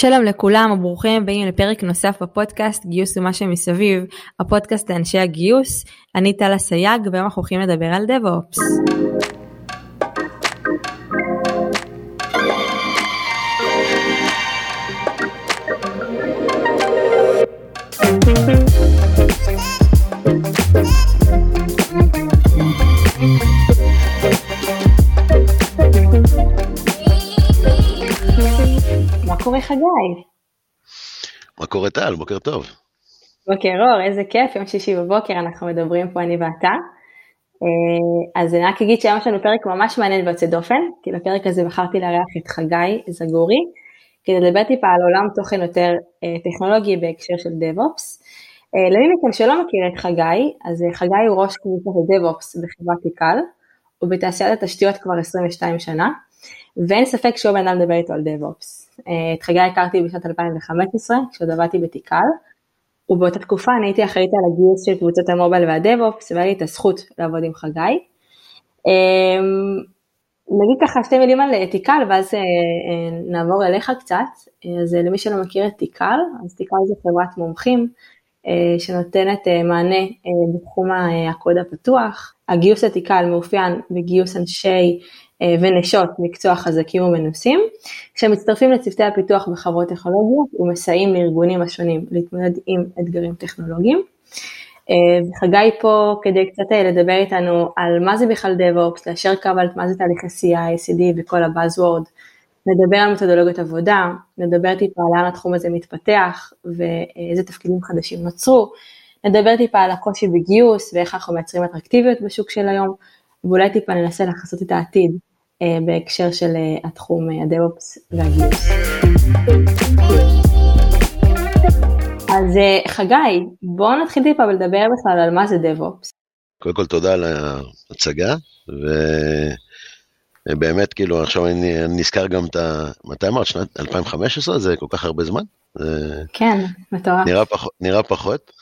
שלום לכולם וברוכים הבאים לפרק נוסף בפודקאסט גיוס ומה שמסביב, הפודקאסט לאנשי הגיוס. אני טלה סייג והיום אנחנו הולכים לדבר על DevOps. קורה חגי? מה קורה טל? בוקר טוב. בוקר אור, איזה כיף, יום שישי בבוקר אנחנו מדברים פה אני ואתה. אה, אז אני רק אגיד שהיום יש לנו פרק ממש מעניין ויוצא דופן, כי לפרק הזה בחרתי לארח את חגי זגורי, כדי לדבר טיפה על עולם תוכן יותר אה, טכנולוגי בהקשר של DevOps. אה, למי מכם שלא מכיר את חגי, אז חגי הוא ראש קבוצת ה-DevOps בחברת תיקל, הוא בתעשיית התשתיות כבר 22 שנה, ואין ספק שהוא בן אדם לדבר איתו על DevOps. אה, את חגי הכרתי בשנת 2015, כשעוד עבדתי בתיקל, ובאותה תקופה אני הייתי אחראית על הגיוס של קבוצות המובייל והדב-אופס, והיה לי את הזכות לעבוד עם חגי. אמ, נגיד ככה שתי מילים על תיקל, ואז אה, אה, נעבור אליך קצת. אז למי שלא מכיר את תיקל, אז תיקל זה חברת מומחים שנותנת מענה בתחום הקוד הפתוח. הגיוס לתיקל מאופיין בגיוס אנשי אה, ונשות מקצוע חזקים ומנוסים, כשמצטרפים לצוותי הפיתוח בחברות טכנולוגיות ומסייעים לארגונים השונים להתמודד עם אתגרים טכנולוגיים. אה, חגי פה כדי קצת אה, לדבר איתנו על מה זה בכלל DevOps, לאשר על מה זה תהליכי CI, CD וכל הבאזוורד, נדבר על מתודולוגיות עבודה, נדבר טיפה לאן התחום הזה מתפתח ואיזה תפקידים חדשים נוצרו, נדבר טיפה על הקושי בגיוס ואיך אנחנו מייצרים אטרקטיביות בשוק של היום, ואולי טיפה ננסה לחסות את העתיד. אה, בהקשר של אה, התחום אה, הדאופס והגיוס. אז חגי, בואו נתחיל טיפה ולדבר בכלל על מה זה DevOps. קודם כל תודה על ההצגה, ובאמת כאילו עכשיו אני נזכר גם את ה... מתי אמרת? שנת 2015? זה כל כך הרבה זמן? כן, מטורף. נראה, פח... נראה פחות.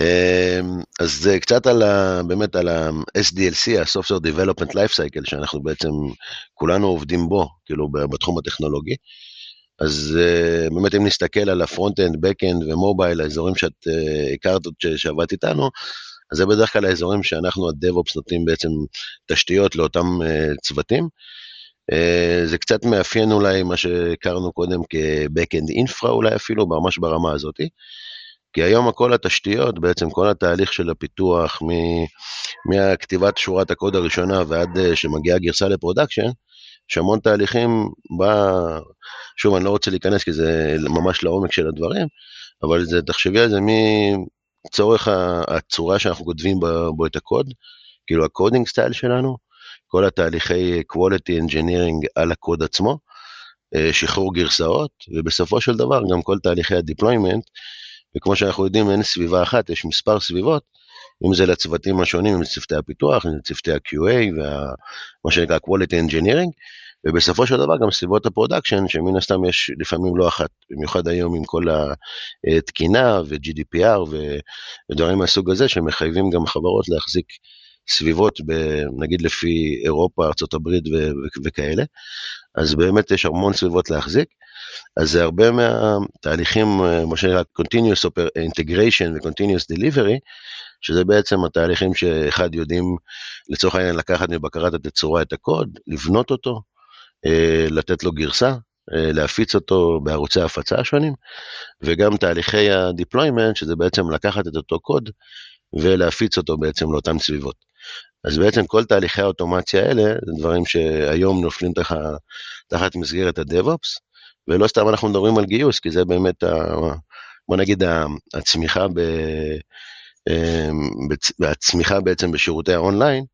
אמ, אז זה קצת על ה, באמת על ה-SDLC, ה-Software Development Life Cycle, שאנחנו בעצם כולנו עובדים בו, כאילו בתחום הטכנולוגי. אז אה, באמת אם נסתכל על ה front-end, back-end ו mobile, האזורים שאת אה, הכרת עוד כשעבדת איתנו, אז זה בדרך כלל האזורים שאנחנו, ה-DevOps, נותנים בעצם תשתיות לאותם אה, צוותים. זה קצת מאפיין אולי מה שהכרנו קודם כ-Backend Infra אולי אפילו, ממש ברמה הזאתי. כי היום כל התשתיות, בעצם כל התהליך של הפיתוח, מכתיבת שורת הקוד הראשונה ועד אה, שמגיעה גרסה ל production, יש המון תהליכים, בא, שוב, אני לא רוצה להיכנס כי זה ממש לעומק של הדברים, אבל זה, תחשבי על זה מצורך הצורה שאנחנו כותבים בו את הקוד, כאילו ה coding style שלנו, כל התהליכי quality engineering על הקוד עצמו, אה, שחרור גרסאות, ובסופו של דבר גם כל תהליכי ה-deployment, וכמו שאנחנו יודעים, אין סביבה אחת, יש מספר סביבות, אם זה לצוותים השונים, אם זה צוותי הפיתוח, אם זה צוותי ה-QA ומה שנקרא quality engineering, ובסופו של דבר גם סביבות ה-production, שמן הסתם יש לפעמים לא אחת, במיוחד היום עם כל התקינה ו-GDPR ודברים מהסוג הזה, שמחייבים גם חברות להחזיק סביבות, ב, נגיד לפי אירופה, ארה"ב וכאלה, אז באמת יש המון סביבות להחזיק. אז זה הרבה מהתהליכים, אה, מה שנקרא Continuous Integration ו-Continuous Delivery, שזה בעצם התהליכים שאחד יודעים לצורך העניין לקחת מבקרת התצורה את הקוד, לבנות אותו, אה, לתת לו גרסה, אה, להפיץ אותו בערוצי ההפצה השונים, וגם תהליכי ה-deployment, שזה בעצם לקחת את אותו קוד ולהפיץ אותו בעצם לאותן סביבות. אז בעצם כל תהליכי האוטומציה האלה, זה דברים שהיום נופלים תחת, תחת מסגרת ה-DevOps, ולא סתם אנחנו מדברים על גיוס, כי זה באמת, ה, בוא נגיד, הצמיחה, ב, אמ, הצמיחה בעצם בשירותי האונליין,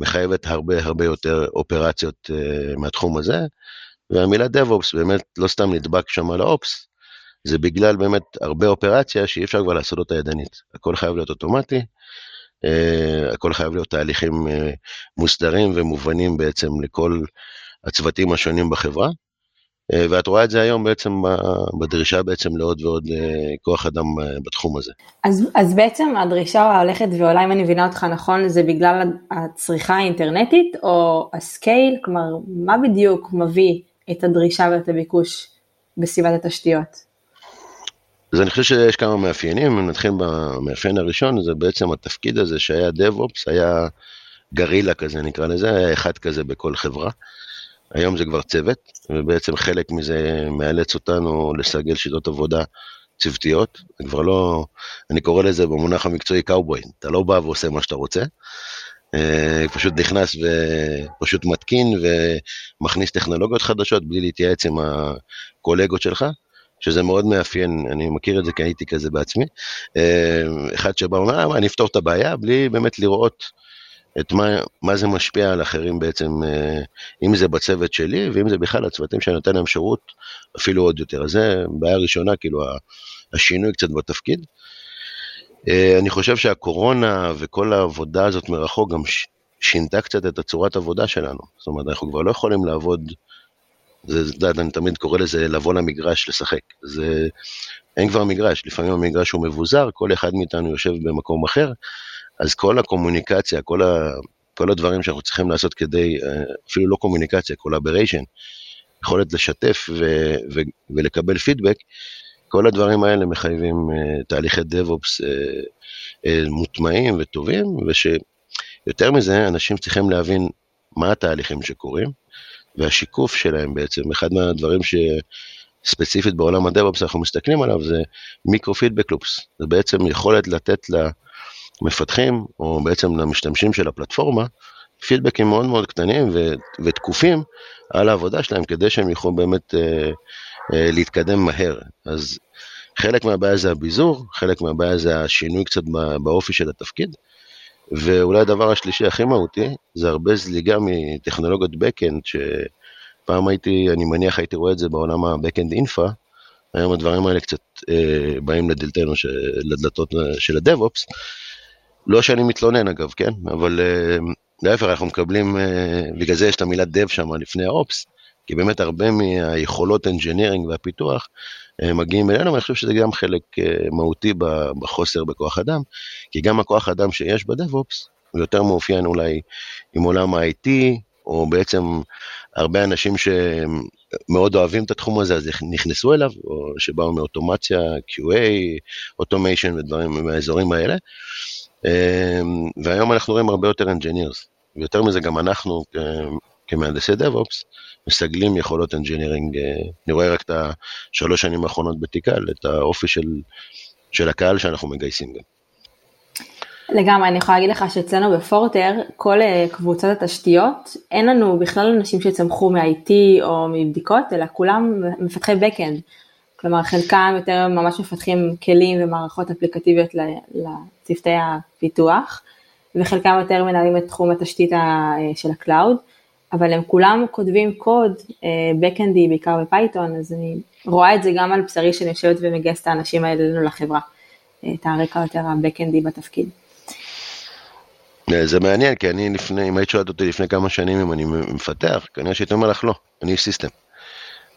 מחייבת הרבה הרבה יותר אופרציות uh, מהתחום הזה, והמילה DevOps באמת לא סתם נדבק שם על האופס, זה בגלל באמת הרבה אופרציה שאי אפשר כבר לעשות אותה ידנית. הכל חייב להיות אוטומטי, uh, הכל חייב להיות תהליכים uh, מוסדרים ומובנים בעצם לכל הצוותים השונים בחברה. אה, ואת רואה את זה היום בעצם בדרישה בעצם לעוד ועוד אה, כוח אדם אה, בתחום הזה. אז, אז בעצם הדרישה ההולכת ועולה, אם אני מבינה אותך נכון, זה בגלל הצריכה האינטרנטית או הסקייל? כלומר, מה בדיוק מביא את הדרישה ואת הביקוש בסביבת התשתיות? אז אני חושב שיש כמה מאפיינים, אם נתחיל במאפיין הראשון, זה בעצם התפקיד הזה שהיה DevOps, היה גרילה כזה נקרא לזה, היה אחד כזה בכל חברה. היום זה כבר צוות, ובעצם חלק מזה מאלץ אותנו לסגל שיטות עבודה צוותיות, זה כבר לא, אני קורא לזה במונח המקצועי קאובוי, אתה לא בא ועושה מה שאתה רוצה, אה, פשוט נכנס ופשוט מתקין ומכניס טכנולוגיות חדשות בלי להתייעץ עם הקולגות שלך, שזה מאוד מאפיין, אני מכיר את זה כי הייתי כזה בעצמי. אה, אחד שבא ואומר, אה, אני אפתור את הבעיה בלי באמת לראות את מה, מה זה משפיע על אחרים בעצם, אם זה בצוות שלי ואם זה בכלל הצוותים שאני נותן להם שירות אפילו עוד יותר. אז זה בעיה ראשונה, כאילו השינוי קצת בתפקיד. אה, אני חושב שהקורונה וכל העבודה הזאת מרחוק גם שינתה קצת את הצורת עבודה שלנו. זאת אומרת, אנחנו כבר לא יכולים לעבוד, זה, זה, אני תמיד קורא לזה לבוא למגרש לשחק. זה, אין כבר מגרש, לפעמים המגרש הוא מבוזר, כל אחד מאיתנו יושב במקום אחר, אז כל ה-communication, כל, ה, כל הדברים שאנחנו צריכים לעשות כדי, אה, אפילו לא communication, collaboration, יכולת לשתף ו, ו, ולקבל פידבק, כל הדברים האלה מחייבים uh, תהליכי uh, uh, מוטמעים וטובים, ושיותר מזה, אנשים צריכים להבין מה התהליכים שקורים, והשיקוף שלהם בעצם, אחד מהדברים שספציפית בעולם ה-DevOps אנחנו מסתכלים עליו זה מיקרו פידבק לופס, זה בעצם יכולת לתת למפתחים, או בעצם למשתמשים של הפלטפורמה, פידבקים מאוד מאוד קטנים ו- ותקופים על העבודה שלהם, כדי שהם יוכלו באמת uh, uh, להתקדם מהר. אז חלק מהבעיה זה הביזור, חלק מהבעיה זה השינוי קצת באופי של התפקיד, ואולי הדבר השלישי הכי מהותי, זה הרבה זליגה מטכנולוגיות backend, שפעם הייתי, אני מניח הייתי רואה את זה בעולם ה-backend אינפרה, היום הדברים האלה קצת uh, באים לדלתנו, לדלתות של ה-DevOps. לא שאני מתלונן אגב, כן? אבל uh, להפך, אנחנו מקבלים, אה, בגלל זה יש את המילה dev שם לפני האופס, כי באמת הרבה מהיכולות engineering והפיתוח אה, מגיעים אלינו, ואני חושב שזה גם חלק אה, מהותי בחוסר בכוח אדם, כי גם הכוח אדם שיש בדב-אופס, הוא יותר מאופיין אולי עם עולם ה-IT, או בעצם הרבה אנשים שמאוד אוהבים את התחום הזה, אז נכנסו אליו, או שבאו מאוטומציה, QA, אוטומיישן ודברים מהאזורים האלה. אמ, והיום אנחנו רואים הרבה יותר engineers, ויותר מזה גם אנחנו כמהנדסי DevOps מסגלים יכולות engineering, אה, אני רואה רק את השלוש שנים האחרונות בתיקל, את האופי של, של הקהל שאנחנו מגייסים גם. לגמרי, אני יכולה להגיד לך שאצלנו בפורטר, כל אה, קבוצת התשתיות, אין לנו בכלל אנשים שצמחו מ-IT או מבדיקות, אלא כולם מפתחי backend. כלומר, חלקם יותר ממש מפתחים כלים ומערכות אפליקטיביות לצוותי הפיתוח, וחלקם יותר מנהלים את תחום התשתית של ה-cloud, אבל הם כולם כותבים קוד, backend-י, אה, בעיקר ב-Python, אז אני רואה את זה גם על בשרי שאני יושבת ומגייס את האנשים האלה לחברה, אה, את הרקע יותר ה-backend-י בתפקיד. אה, זה מעניין, כי אני לפני, אם היית שואלת אותי לפני כמה שנים אם אני מפתח, כנראה שהייתי אומר לך לא, אני איש system.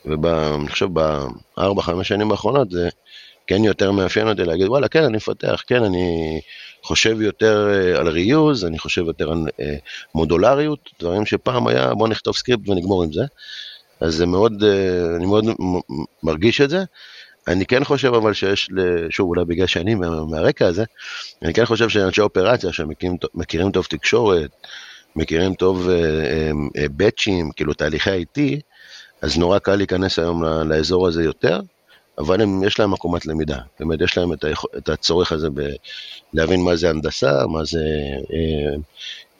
ואני חושב בארבע, חמש שנים האחרונות זה כן יותר מאפיין אותי להגיד, וואלה, כן, אני מפתח, כן, אני חושב יותר אה, על reuse, אני חושב יותר על אה, מודולריות, דברים שפעם היה, בוא נכתוב סקריפט ונגמור עם זה. אז זה מאוד, אה, אני מאוד מרגיש את זה. אני כן חושב אבל שיש, שוב, אולי בגלל שאני מהרקע הזה, אני כן חושב שאנשי אופרציה שמכירים טוב תקשורת, מכירים טוב באצ'ים, כאילו תהליכי IT, אז נורא קל להיכנס היום לאזור הזה יותר, אבל הם, יש להם עקומת למידה, באמת יש להם את, היכ... את הצורך הזה בלהבין מה זה הנדסה, מה זה, אה,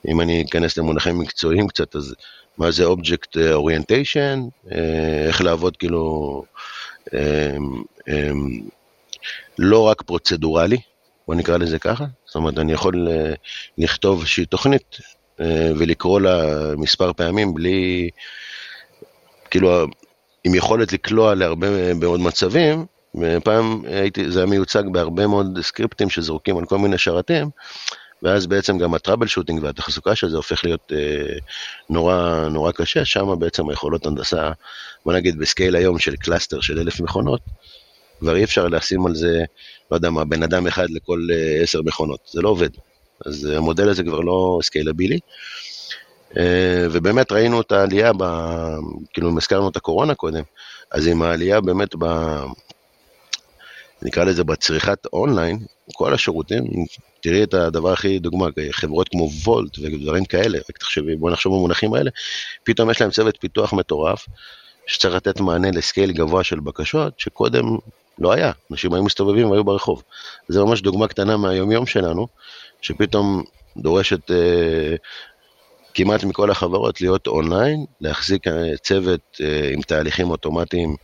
אם אני אכנס למונחים מקצועיים קצת, אז מה זה Object Orientation, אה, איך לעבוד כאילו אה, לא רק פרוצדורלי, בוא נקרא לזה ככה, זאת אומרת אני יכול לכתוב איזושהי תוכנית ולקרוא לה מספר פעמים בלי... כאילו, עם יכולת לקרוא להרבה מאוד מצבים, ופעם הייתי, זה היה מיוצג בהרבה מאוד סקריפטים שזרוקים על כל מיני שרתים, ואז בעצם גם ה-troubleshooting והתחזוקה של זה הופך להיות אה, נורא, נורא קשה, שם בעצם היכולות הנדסה, בוא נגיד ב-scale היום של cluster של אלף מכונות, כבר אי אפשר לשים על זה, לא יודע מה, בן אדם אחד לכל אה, עשר מכונות, זה לא עובד. אז המודל הזה כבר לא scalable-י. ובאמת ראינו את העלייה, ב, כאילו אם הזכרנו את הקורונה קודם, אז עם העלייה באמת ב... נקרא לזה בצריכת אונליין, כל השירותים, תראי את הדבר הכי דוגמה, חברות כמו וולט ודברים כאלה, רק תחשבי, בוא נחשוב במונחים האלה, פתאום יש להם צוות פיתוח מטורף, שצריך לתת מענה ל-scale גבוה של בקשות, שקודם לא היה, אנשים היו מסתובבים והיו ברחוב. זה ממש דוגמה קטנה מהיומיום שלנו, שפתאום דורשת אה, כמעט מכל החברות להיות אונליין, להחזיק אה, צוות אה, עם תהליכים אוטומטיים,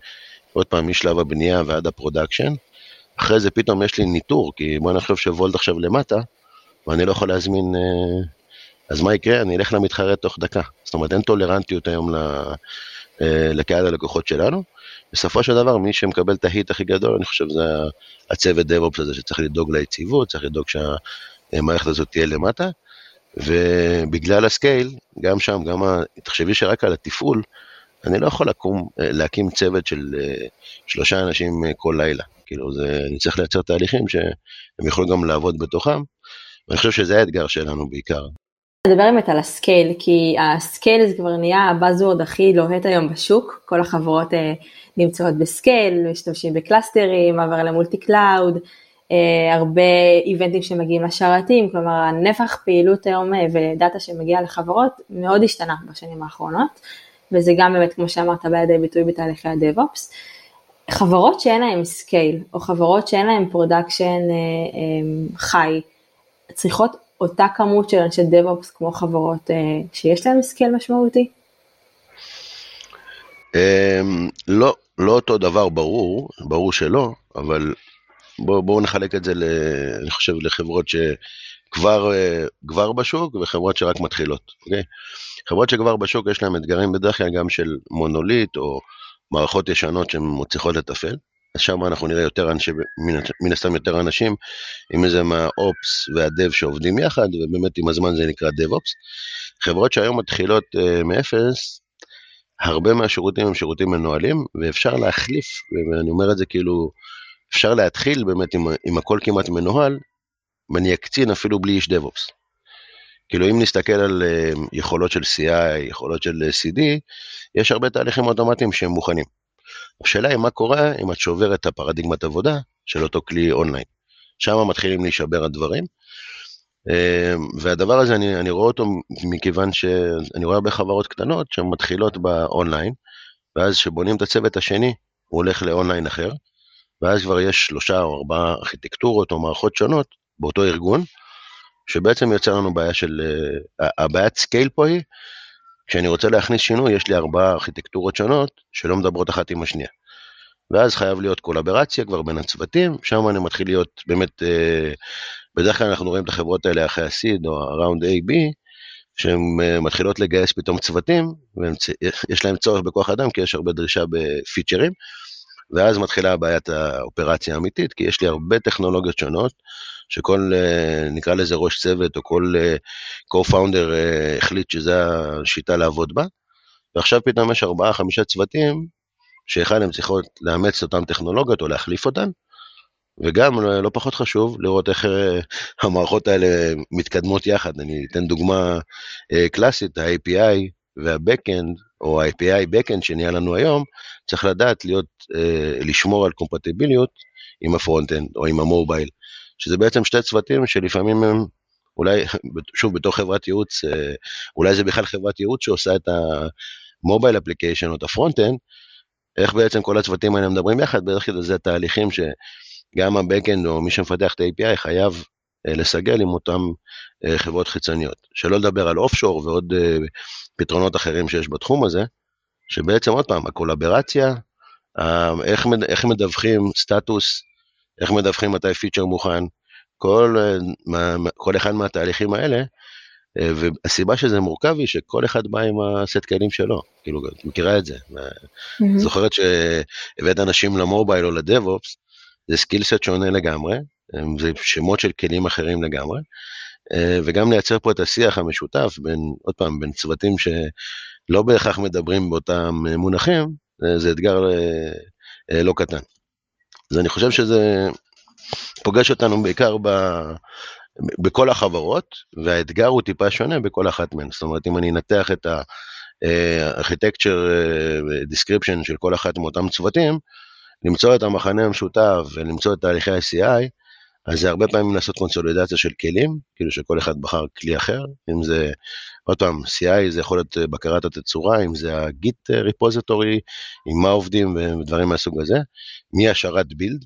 עוד פעם, משלב הבנייה ועד ה-production. אחרי זה פתאום יש לי ניטור, כי בוא נחשוב שוולט עכשיו למטה, ואני לא יכול להזמין, אה, אז מה יקרה? אני אלך למתחרה תוך דקה. זאת אומרת, אין טולרנטיות היום לקהל הלקוחות שלנו. בסופו של דבר, מי שמקבל את ההיט הכי גדול, אני חושב, זה הצוות DevOps הזה, שצריך לדאוג ליציבות, צריך לדאוג שהמערכת הזאת תהיה למטה. ובגלל הסקייל, גם שם, גם, ה... תחשבי שרק על התפעול, אני לא יכול לקום, להקים צוות של אה, שלושה אנשים אה, כל לילה. כאילו, זה, אני צריך לייצר תהליכים שהם יוכלו גם לעבוד בתוכם, ואני חושב שזה האתגר שלנו בעיקר. נדבר באמת על ה-scale, כי ה-scale זה כבר נהיה ה-buzzword הכי לוהט היום בשוק, כל החברות אה, נמצאות ב-scale, משתמשים ב-cluster-ים, מעבר ל-multi cloud, אה, הרבה event-ים שמגיעים לשרתים, כלומר הנפח פעילות היום אה, ו-data שמגיע לחברות מאוד השתנה בשנים האחרונות, וזה גם באמת, כמו שאמרת, בא לידי ביטוי בתהליכי ה-DevOps. חברות שאין להן scale, או חברות שאין להן production אה, אה, חי, צריכות אותה כמות של אנשי DevOps כמו חברות אה, שיש להן scale משמעותי? אה, לא, לא אותו דבר ברור, ברור שלא, אבל בואו בוא נחלק את זה, ל, אני חושב, לחברות שכבר כבר בשוק וחברות שרק מתחילות, אוקיי? חברות שכבר בשוק יש להן אתגרים בדרך כלל גם של מונוליט או מערכות ישנות שהן מצליחות לתפעל. אז שם אנחנו נראה יותר אנשי, מן הסתם יותר אנשים, אם זה מהאופס והדב שעובדים יחד, ובאמת עם הזמן זה נקרא דב-אופס. חברות שהיום מתחילות uh, מאפס, הרבה מהשירותים הם שירותים מנוהלים, ואפשר להחליף, ואני אומר את זה כאילו, אפשר להתחיל באמת עם, עם הכל כמעט מנוהל, ואני אקצין אפילו בלי איש דב-אופס. כאילו אם נסתכל על uh, יכולות של CI, יכולות של CD, יש הרבה תהליכים אוטומטיים שהם מוכנים. השאלה היא מה קורה אם את שוברת את הפרדיגמת עבודה של אותו כלי אונליין. שם מתחילים להישבר הדברים. אמ, והדבר הזה, אני, אני רואה אותו מכיוון שאני רואה הרבה חברות קטנות שמתחילות באונליין, ואז כשבונים את הצוות השני, הוא הולך לאונליין אחר, ואז כבר יש שלושה או ארבעה ארכיטקטורות או מערכות שונות באותו ארגון, שבעצם יוצר לנו בעיה של, אה, הבעיית scale פה היא כשאני רוצה להכניס שינוי, יש לי ארבעה ארכיטקטורות שונות שלא מדברות אחת עם השנייה. ואז חייב להיות קולברציה כבר בין הצוותים, שם אני מתחיל להיות באמת, אה, בדרך כלל אנחנו רואים את החברות האלה אחרי ה-seed או ה-round A-B, שהן אה, מתחילות לגייס פתאום צוותים, ויש להם צורך בכוח אדם כי יש הרבה דרישה ב-feature-ים, ואז מתחילה בעיית האופרציה האמיתית, כי יש לי הרבה טכנולוגיות שונות, שכל, אה, נקרא לזה ראש צוות, או כל אה, co-founder אה, החליט שזו השיטה לעבוד בה, ועכשיו פתאום יש ארבעה, חמישה צוותים, שאחד הם צריכות לאמץ אותן טכנולוגיות או להחליף אותן, וגם, לא פחות חשוב, לראות איך המערכות האלה מתקדמות יחד. אני אתן דוגמה קלאסית, ה-API וה-Backend, או ה-API Backend שנהיה לנו היום, צריך לדעת להיות, לשמור על compatibility-ות עם ה-front-end או עם ה-mobile. שזה בעצם שתי צוותים שלפעמים הם, אולי, שוב, בתור חברת ייעוץ, אה, אולי זה בכלל חברת ייעוץ שעושה את ה-mobile application או את ה-front-end, איך בעצם כל הצוותים האלה מדברים יחד, בדרך כלל זה תהליכים שגם ה-Backend או מי שמפתח את ה-API חייב אה, לסגל עם אותם אה, חברות חיצוניות. שלא לדבר על offshore ועוד פתרונות אחרים שיש בתחום הזה, שבעצם עוד פעם, הקולברציה, איך, איך מדווחים סטטוס, איך מדווחים מתי feature מוכן, כל, כל אחד מהתהליכים האלה, אה, והסיבה שזה מורכב היא שכל אחד בא עם ה-set כלים שלו, כאילו, את מכירה את זה. Mm-hmm. זוכרת שהבאת אנשים ל-mobile או ל-DevOps, זה skill set שונה לגמרי, זה שמות של כלים אחרים לגמרי, אה, וגם לייצר פה את השיח המשותף בין, עוד פעם, בין צוותים שלא בהכרח מדברים באותם מונחים, אה, זה אתגר לא קטן. אז אני חושב שזה פוגש אותנו בעיקר בכל החברות, והאתגר הוא טיפה שונה בכל אחת מהן. זאת אומרת, אם אני אנתח את ה architecture description של כל אחת מאותם צוותים, למצוא את המכנה המשותף ולמצוא את תהליכי ה-CI, אז זה הרבה פעמים לעשות קונסולידציה של כלים, כאילו שכל אחד בחר כלי אחר, אם זה, עוד פעם, CI זה יכול להיות בקרת התצורה, אם זה ה-Git repository, עם מה עובדים ודברים מהסוג הזה, מי השרת בילד,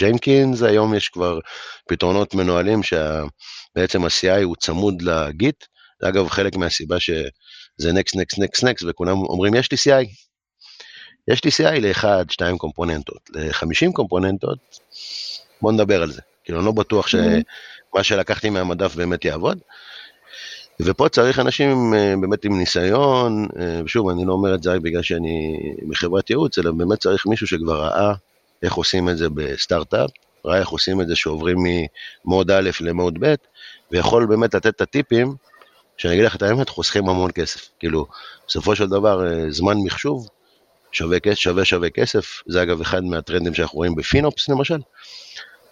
ג'נקינס, היום יש כבר פתרונות מנוהלים שבעצם ה-CI הוא צמוד לגיט, זה אגב חלק מהסיבה שזה נקסט, נקסט, נקסט, נקסט, וכולם אומרים יש לי CI. יש לי CI ל-1, 2 קומפוננטות, ל-50 קומפוננטות, בוא נדבר על זה. כאילו, אני לא בטוח שמה שלקחתי מהמדף באמת יעבוד. ופה צריך אנשים אה, באמת עם ניסיון, אה, ושוב, אני לא אומר את זה רק בגלל שאני מחברת ייעוץ, אלא באמת צריך מישהו שכבר ראה איך עושים את זה בסטארט-אפ, ראה איך עושים את זה שעוברים ממוד א' למוד ב', ויכול באמת לתת את הטיפים, שאני אגיד לך את האמת, חוסכים המון כסף. כאילו, בסופו של דבר, אה, זמן מחשוב שווה שווה, שווה כסף, זה אגב אחד מהטרנדים שאנחנו רואים בפינופס למשל,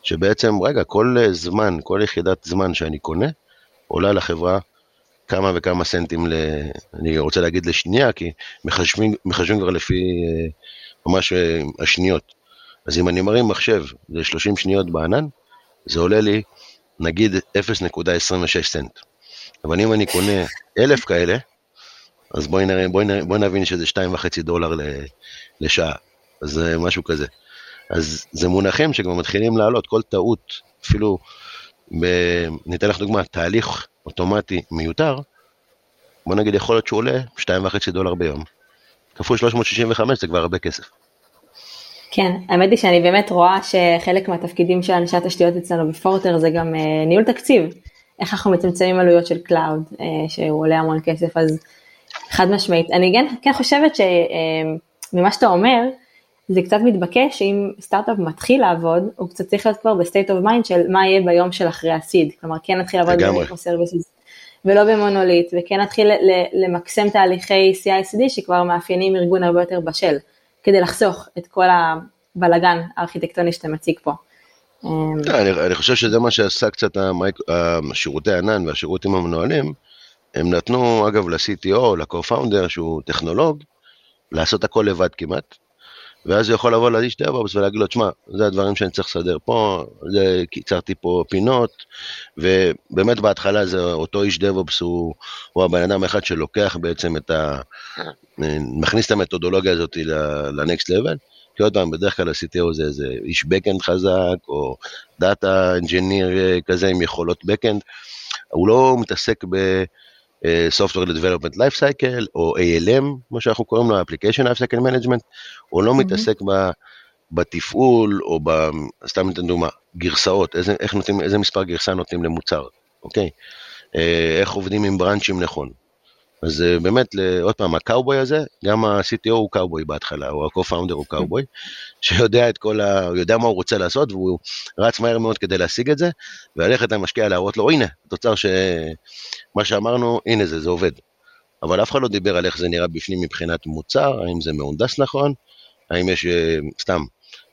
שבעצם, רגע, כל זמן, כל יחידת זמן שאני קונה, עולה לחברה כמה וכמה סנטים, ל... אני רוצה להגיד לשנייה, כי מחשבים, מחשבים כבר לפי אה, ממש אה, השניות. אז אם אני מרים מחשב ל-30 שניות בענן, זה עולה לי נגיד 0.26 סנט. אבל אם אני קונה אלף כאלה, אז בואי, נראה, בואי, נראה, בואי נבין שזה 2.5 דולר לשעה, אז משהו כזה. אז זה מונחים שכבר מתחילים לעלות, כל טעות, אפילו, ב... ניתן לך דוגמה, תהליך אוטומטי מיותר, בוא נגיד יכול להיות שהוא עולה 2.5 דולר ביום, כפול 365 זה כבר הרבה כסף. כן, האמת היא שאני באמת רואה שחלק מהתפקידים של אנשי התשתיות אצלנו בפורטר זה גם uh, ניהול תקציב, איך אנחנו מצמצמים עלויות של cloud, uh, שהוא עולה המון כסף, אז חד משמעית. אני כן, כן חושבת שמה uh, שאתה אומר, זה קצת מתבקש שאם סטארט-אפ מתחיל לעבוד, הוא קצת צריך להיות כבר ב state of mind של מה יהיה ביום של אחרי ה seed, כלומר כן נתחיל לעבוד ב micro-services ולא במונוליט, וכן נתחיל למקסם תהליכי CI/CD שכבר מאפיינים ארגון הרבה יותר בשל. כדי לחסוך את כל הבלגן הארכיטקטוני שאתה מציג פה. אמ, אני חושב שזה מה שעשה קצת השירותי ענן והשירותים המנוהלים, הם נתנו אגב ל-CTO, ל-co-founder שהוא טכנולוג, לעשות הכל לבד כמעט, ואז הוא יכול לבוא לאיש DevOps ולהגיד לו, תשמע, זה הדברים שאני צריך לסדר פה, זה, קיצרתי פה פינות, ובאמת בהתחלה זה אותו איש DevOps הוא, הוא הבן אדם האחד שלוקח בעצם את ה... מכניס את המתודולוגיה הזאת לנקסט לבל, כי עוד פעם, בדרך כלל ה-CTO זה איזה איש backend חזק, או דאטה אנג'יניר כזה עם יכולות backend, הוא לא מתעסק ב... אה, Software Development Life Cycle, או ALM, כמו שאנחנו קוראים לו, Application Life Cycle Management, הוא לא mm-hmm. מתעסק ב, בתפעול, או ב... סתם ניתן דוגמה, גרסאות, איזה, איך נותנים, איזה מספר גרסה נותנים למוצר, אוקיי? אה, איך עובדים עם בראנצ'ים נכון. אז אה, באמת, עוד פעם, הקאובוי הזה, גם ה-CTO הוא קאובוי בהתחלה, או ה-co-founder הוא קאובוי, שיודע את כל ה... הוא יודע מה הוא רוצה לעשות, והוא רץ מהר מאוד כדי להשיג את זה, וללכת למשקיע להראות לו, הנה, תוצר ש... מה שאמרנו, הנה זה, זה עובד. אבל אף אחד לא דיבר על איך זה נראה בפנים מבחינת מוצר, האם זה מהונדס נכון, האם יש אה, סתם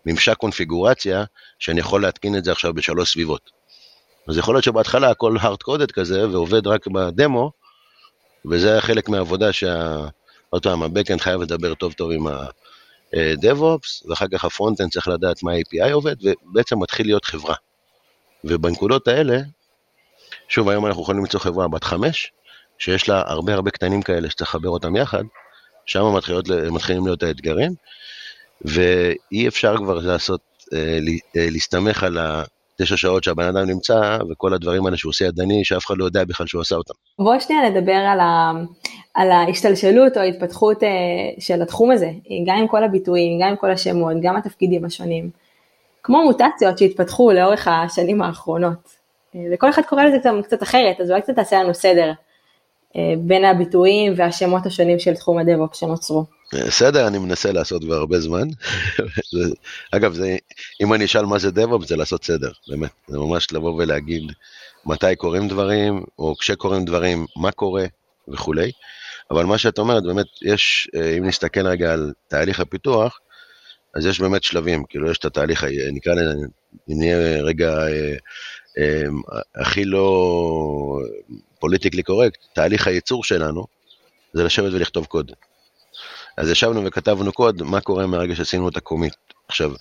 ממשק קונפיגורציה שאני יכול להתקין את זה עכשיו בשלוש סביבות. אז יכול להיות שבהתחלה הכל hard coded כזה ועובד רק בדמו, וזה היה חלק מהעבודה שה... עוד פעם, ה-Backend חייב לדבר טוב טוב עם ה-DevOps, ואחר כך ה front-end צריך לדעת מה ה-API עובד, ובעצם מתחיל להיות חברה. ובנקודות האלה, שוב, היום אנחנו יכולים למצוא חברה בת חמש, שיש לה הרבה הרבה קטנים כאלה שצריך לחבר אותם יחד, שם מתחילים להיות האתגרים, ואי אפשר כבר לעשות, אה, אה, להסתמך על התשע שעות שהבן אדם נמצא, וכל הדברים האלה שהוא עושה ידני, שאף אחד לא יודע בכלל שהוא עשה אותם. בוא שנייה נדבר על, ה, על ההשתלשלות או ההתפתחות אה, של התחום הזה, גם עם כל הביטויים, גם עם כל השמות, גם התפקידים השונים, כמו מוטציות שהתפתחו לאורך השנים האחרונות. וכל אחד קורא לזה קצת, קצת אחרת, אז אולי קצת תעשה לנו סדר אה, בין הביטויים והשמות השונים של תחום הדב-אופ שנוצרו. בסדר, אני מנסה לעשות כבר הרבה זמן. אגב, זה, אם אני אשאל מה זה DevOps, זה לעשות סדר, באמת. זה ממש לבוא ולהגיד מתי קורים דברים, או כשקורים דברים, מה קורה וכולי. אבל מה שאת אומרת, באמת, יש, אה, אם נסתכל רגע על תהליך הפיתוח, אז יש באמת שלבים, כאילו יש את התהליך, נקרא לזה, אם נהיה רגע אה, אה, הכי לא politically correct, תהליך הייצור שלנו זה לשבת ולכתוב קוד. אז ישבנו וכתבנו קוד, מה קורה מהרגע שעשינו את ה commit. עכשיו,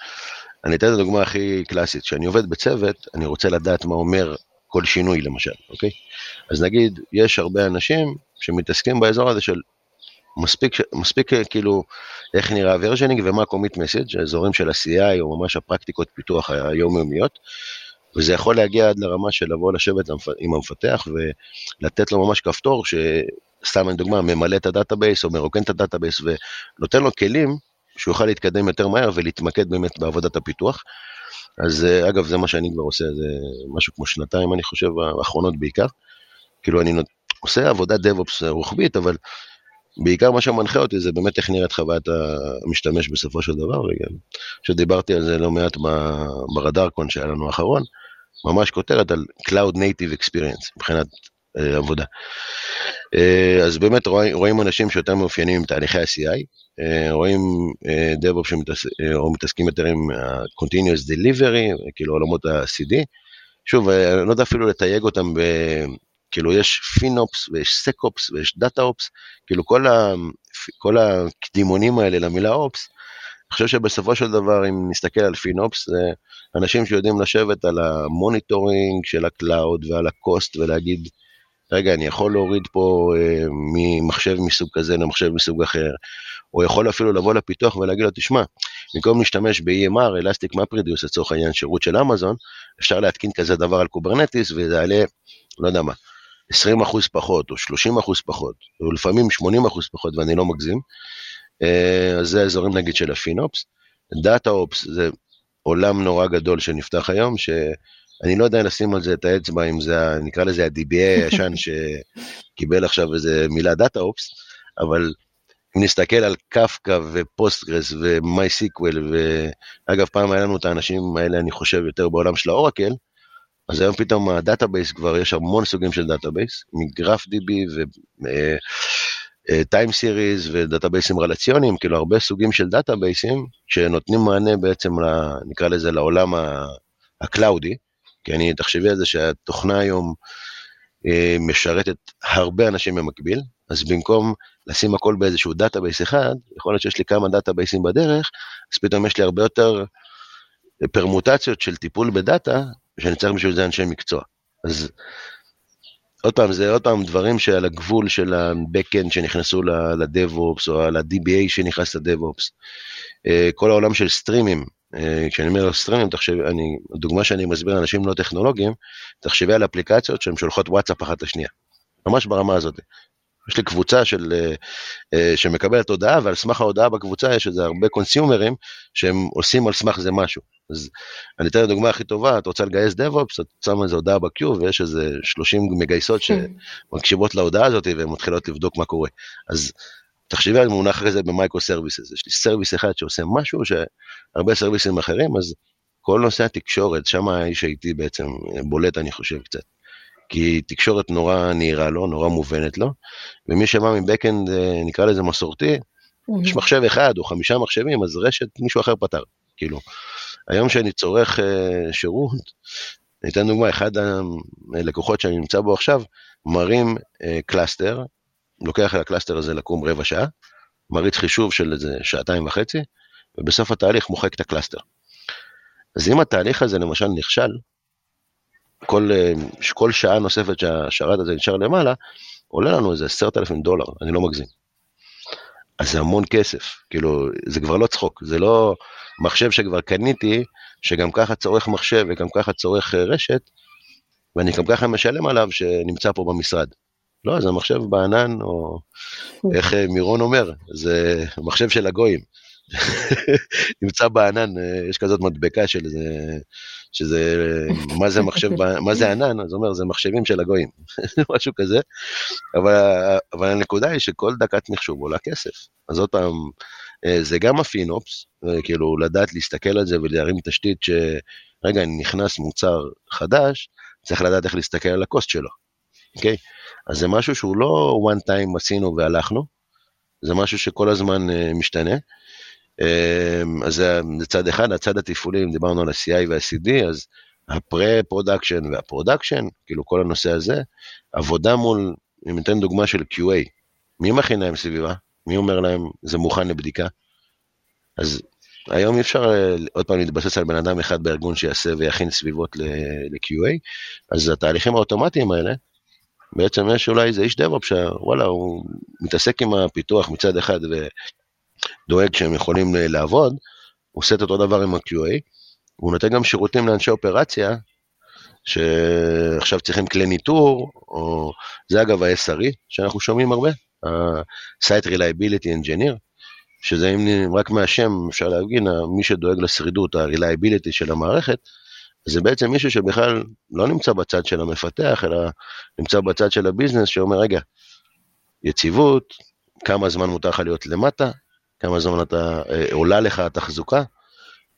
אני אתן את הדוגמה הכי קלאסית, כשאני עובד בצוות, אני רוצה לדעת מה אומר כל שינוי למשל, אוקיי? אז נגיד, יש הרבה אנשים שמתעסקים באזור הזה של מספיק, מספיק כאילו איך נראה ה versioning ומה ה-commit message, האזורים של ה-CI או ממש הפרקטיקות פיתוח היומיומיות, וזה יכול להגיע עד לרמה של לבוא לשבת עם המפתח ולתת לו ממש כפתור, שסתם אני דוגמה, ממלא את ה database או מרוקן את ה database ונותן לו כלים שהוא יוכל להתקדם יותר מהר ולהתמקד באמת בעבודת הפיתוח. אז אה, אגב, זה מה שאני כבר עושה, זה משהו כמו שנתיים, אני חושב, האחרונות בעיקר. כאילו, אני עושה עבודת DevOps רוחבית, אבל בעיקר מה שמנחה אותי זה באמת איך נראית חוויית המשתמש בסופו של דבר, וגם שדיברתי על זה לא מעט ברדארקון שהיה לנו האחרון, ממש כותרת על Cloud Native Experience מבחינת אה, עבודה. אה, אז באמת רואים, רואים אנשים שיותר מאופיינים עם תהליכי ה-CI, אה, רואים אה, DevOps שמתעסקים אה, יותר עם ה-Continuous Delivery, כאילו עולמות ה-CD. שוב, אני לא יודע אפילו לתייג אותם. כאילו יש FinOps ויש SecOps ויש DataOps, כאילו כל, ה, כל הקדימונים האלה למילה Ops, אני חושב שבסופו של דבר אם נסתכל על FinOps, זה אנשים שיודעים לשבת על ה monitoring של ה cloud ועל ה cost ולהגיד, רגע, אני יכול להוריד פה אה, ממחשב מסוג כזה למחשב מסוג אחר, או יכול אפילו לבוא לפיתוח ולהגיד לו, תשמע, במקום להשתמש ב-EMR, Elastic MapReduce לצורך העניין שירות של אמזון, אפשר להתקין כזה דבר על Kubernetes וזה יעלה, לא יודע מה, 20 אחוז פחות, או 30 אחוז פחות, או לפעמים 80 אחוז פחות, ואני לא מגזים. אה, אז זה האזורים נגיד של ה FinOps. DataOps זה עולם נורא גדול שנפתח היום, שאני לא יודע לשים על זה את האצבע, אם זה, נקרא לזה ה-DBA הישן שקיבל עכשיו איזה מילה DataOps, אבל אם נסתכל על Kafka ו Postgres ו MySQL, ואגב, פעם היה לנו את האנשים האלה, אני חושב, יותר בעולם של ה Oracle, אז היום פתאום ה database כבר, יש המון סוגים של database, מ graph DB ו time series ודאטאבייסים רלציוניים, כאילו הרבה סוגים של דאטאבייסים שנותנים מענה בעצם, ל, נקרא לזה, לעולם הקלאודי, כי אני, תחשבי על זה שהתוכנה היום אה, משרתת הרבה אנשים במקביל, אז במקום לשים הכל באיזשהו database אחד, יכול להיות שיש לי כמה דאטאבייסים בדרך, אז פתאום יש לי הרבה יותר פרמוטציות של טיפול בדאטה, שאני צריך בשביל זה אנשי מקצוע. אז עוד פעם, זה עוד פעם דברים שעל הגבול של ה-Backend שנכנסו ל-DevOps, או על ה-DBA שנכנס ל-DevOps. אה, כל העולם של סטרימים, אה, כשאני אומר סטרימים, תחשבי, אני, הדוגמה שאני מסביר לאנשים לא טכנולוגיים, תחשבי על אפליקציות שהן שולחות וואטסאפ אחת לשנייה. ממש ברמה הזאת. יש לי קבוצה של, אה, אה, שמקבלת הודעה, ועל סמך ההודעה בקבוצה יש איזה הרבה קונסיומרים שהם עושים על סמך זה משהו. אז אני אתן לדוגמה הכי טובה, את רוצה לגייס DevOps, את שמה איזה הודעה ב-Q ויש איזה 30 מגייסות כן. שמקשיבות להודעה הזאת והן מתחילות לבדוק מה קורה. אז תחשבי על מונח כזה ב micro services, יש לי service אחד שעושה משהו שהרבה סרוויסים אחרים, אז כל נושא התקשורת, שם האיש IT בעצם בולט אני חושב קצת. כי תקשורת נורא נהירה לו, נורא מובנת לו, ומי שבא מ backend, אה, נקרא לזה מסורתי, mm-hmm. יש מחשב אחד או חמישה מחשבים, אז רשת מישהו אחר פתר, כאילו. היום שאני צורך uh, שירות, אני אתן דוגמה, אחד הלקוחות שאני נמצא בו עכשיו, מרים uh, cluster, לוקח על ה cluster הזה לקום רבע שעה, מריץ חישוב של איזה שעתיים וחצי, ובסוף התהליך מוחק את הקלאסטר. אז אם התהליך הזה למשל נכשל, כל, אה, כל שעה נוספת שהשרת הזה נשאר למעלה, עולה לנו איזה עשרת אלפים דולר, אני לא מגזים. אז זה המון כסף, כאילו, זה כבר לא צחוק, זה לא מחשב שכבר קניתי, שגם ככה צורך מחשב וגם ככה צורך אה, רשת, ואני גם ככה משלם עליו שנמצא פה במשרד. לא, זה מחשב בענן, או איך אה, מירון אומר, זה מחשב של הגויים. נמצא בענן, יש כזאת מדבקה של זה, שזה, מה זה מחשב, מה זה ענן, אז אומר, זה מחשבים של הגויים, משהו כזה, אבל, אבל הנקודה היא שכל דקת מחשוב עולה כסף. אז עוד פעם, אה, זה גם הפינופס, אה, כאילו לדעת להסתכל על זה ולהרים תשתית שרגע, נכנס מוצר חדש, צריך לדעת איך להסתכל על הקוסט שלו, אוקיי? אז זה משהו שהוא לא one time עשינו והלכנו, זה משהו שכל הזמן אה, משתנה. אמ, אז זה, צד אחד, הצד התפעולי, אם דיברנו על ה-CI וה-CD, אז ה-pre-production וה-production, כאילו כל הנושא הזה, עבודה מול, אם ניתן דוגמה של QA, מי מכין להם סביבה? מי אומר להם, זה מוכן לבדיקה? אז היום אי אפשר אה, עוד פעם להתבסס על בן אדם אחד בארגון שיעשה ויכין סביבות ל-QA, אז התהליכים האוטומטיים האלה, בעצם יש אולי איזה איש דב-אופ שוואלה, הוא מתעסק עם הפיתוח מצד אחד ודואג שהם יכולים לעבוד, הוא עושה את אותו דבר עם ה-QA, הוא נותן גם שירותים לאנשי אופרציה, שעכשיו צריכים כלי ניטור, או זה אגב ה-SRE שאנחנו שומעים הרבה, ה-Site Reliability Engineer, שזה אם רק מהשם אפשר להבין, מי שדואג לשרידות, ה-reliability של המערכת, זה בעצם מישהו שבכלל לא נמצא בצד של המפתח, אלא נמצא בצד של הביזנס, שאומר, רגע, יציבות, כמה זמן מותר לך להיות למטה, כמה זמן אתה, אה, עולה לך התחזוקה,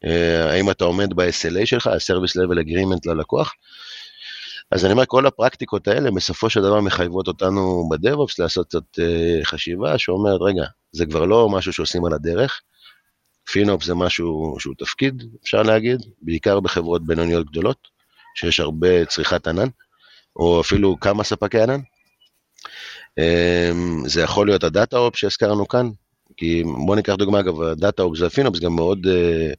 אה, האם אתה עומד ב-SLA שלך, ה-Service Level Agreement ללקוח. אז אני אומר, כל הפרקטיקות האלה בסופו של דבר מחייבות אותנו בדב-אופס לעשות קצת אה, חשיבה שאומרת, רגע, זה כבר לא משהו שעושים על הדרך, FinOps זה משהו שהוא תפקיד, אפשר להגיד, בעיקר בחברות בינוניות גדולות, שיש הרבה צריכת ענן, או אפילו כמה ספקי ענן. אמ, זה יכול להיות ה-DataOps שהזכרנו כאן, כי בוא ניקח דוגמה, אגב, ה-DataOps וה-FinOps גם מאוד uh,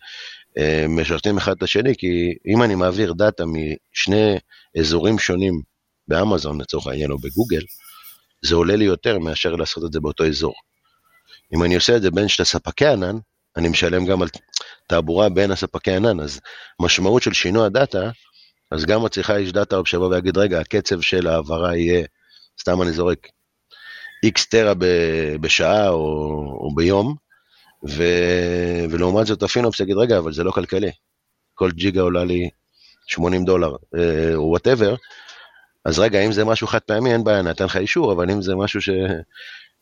uh, משרתים אחד את השני, כי אם אני מעביר דאטה משני אזורים שונים באמזון לצורך העניין או בגוגל, זה עולה לי יותר מאשר לעשות את זה באותו אזור. אם אני עושה את זה בין שתי ספקי ענן, אני משלם גם על תעבורה בין הספקי ענן, אז משמעות של שינוי הדאטה, אז גם מצריכה איש דאטה שיבוא ויגיד, רגע, הקצב של העברה יהיה, סתם אני זורק, X טרה בשעה או, או ביום, ו, ולעומת זאת ה-FinOps יגיד, רגע, אבל זה לא כלכלי, כל ג'יגה עולה לי 80 דולר, אה, או whatever, אז רגע, אם זה משהו חד פעמי, אין בעיה, נתן לך אישור, אבל אם זה משהו ש...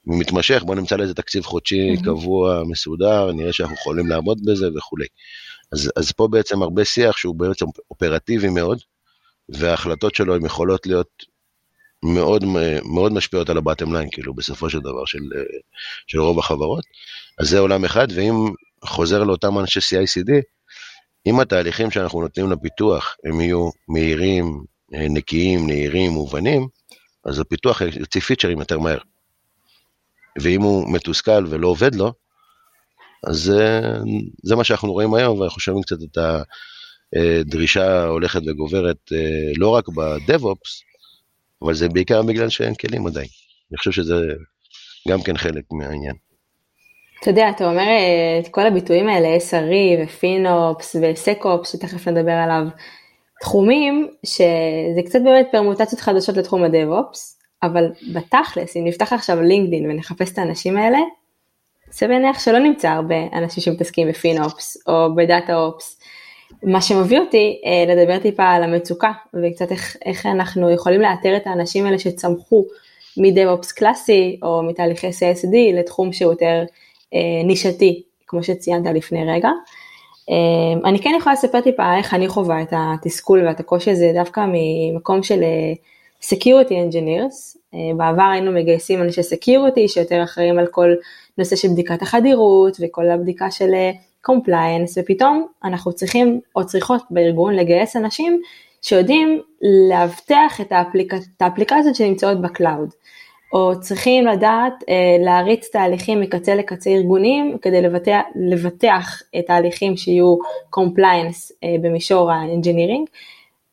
מתמשך, בוא נמצא לזה תקציב חודשי mm-hmm. קבוע, מסודר, נראה שאנחנו יכולים לעמוד בזה וכולי. אז, אז פה בעצם הרבה שיח שהוא בעצם אופרטיבי מאוד, וההחלטות שלו הן יכולות להיות מאוד, מאוד משפיעות על הבטם ליין, כאילו, בסופו של דבר, של, של רוב החברות. אז זה עולם אחד, ואם חוזר לאותם אנשי CICD, אם התהליכים שאנחנו נותנים לפיתוח הם יהיו מהירים, נקיים, נהירים, מובנים, אז הפיתוח יוציא פיצ'רים יותר מהר. ואם הוא מתוסכל ולא עובד לו, אז זה, זה מה שאנחנו רואים היום, ואנחנו שומעים קצת את הדרישה הולכת וגוברת, אה, לא רק ב-DevOps, אבל זה בעיקר בגלל שאין כלים עדיין. אני חושב שזה גם כן חלק מהעניין. אתה יודע, אתה אומר אה, את כל הביטויים האלה, SRE ופינופס וסקופס, שתכף נדבר עליו, תחומים שזה קצת באמת פרמוטציות חדשות לתחום הדב-אופס, אבל בתכלס, אם נפתח עכשיו לינקדאין ונחפש את האנשים האלה, זה בעיניך שלא נמצא הרבה אנשים שמתעסקים בפינופס או בדאטה אופס. מה שמביא אותי אה, לדבר טיפה על המצוקה וקצת איך, איך אנחנו יכולים לאתר את האנשים האלה שצמחו מדב-אופס קלאסי או מתהליכי CSD לתחום שהוא יותר אה, נישתי, כמו שציינת לפני רגע. אה, אני כן יכולה לספר טיפה איך אני חווה את התסכול ואת הקושי הזה דווקא ממקום של אה, Security Engineers, אה, בעבר היינו מגייסים אנשי Security שיותר אחראים על כל נושא של בדיקת החדירות וכל הבדיקה של אה, Compliance, ופתאום אנחנו צריכים או צריכות בארגון לגייס אנשים שיודעים לאבטח את, האפליק... את האפליקציות שנמצאות ב-cloud, או צריכים לדעת אה, להריץ תהליכים מקצה לקצה ארגונים כדי לבטח, לבטח את תהליכים שיהיו Compliance במישור ה-Engineering.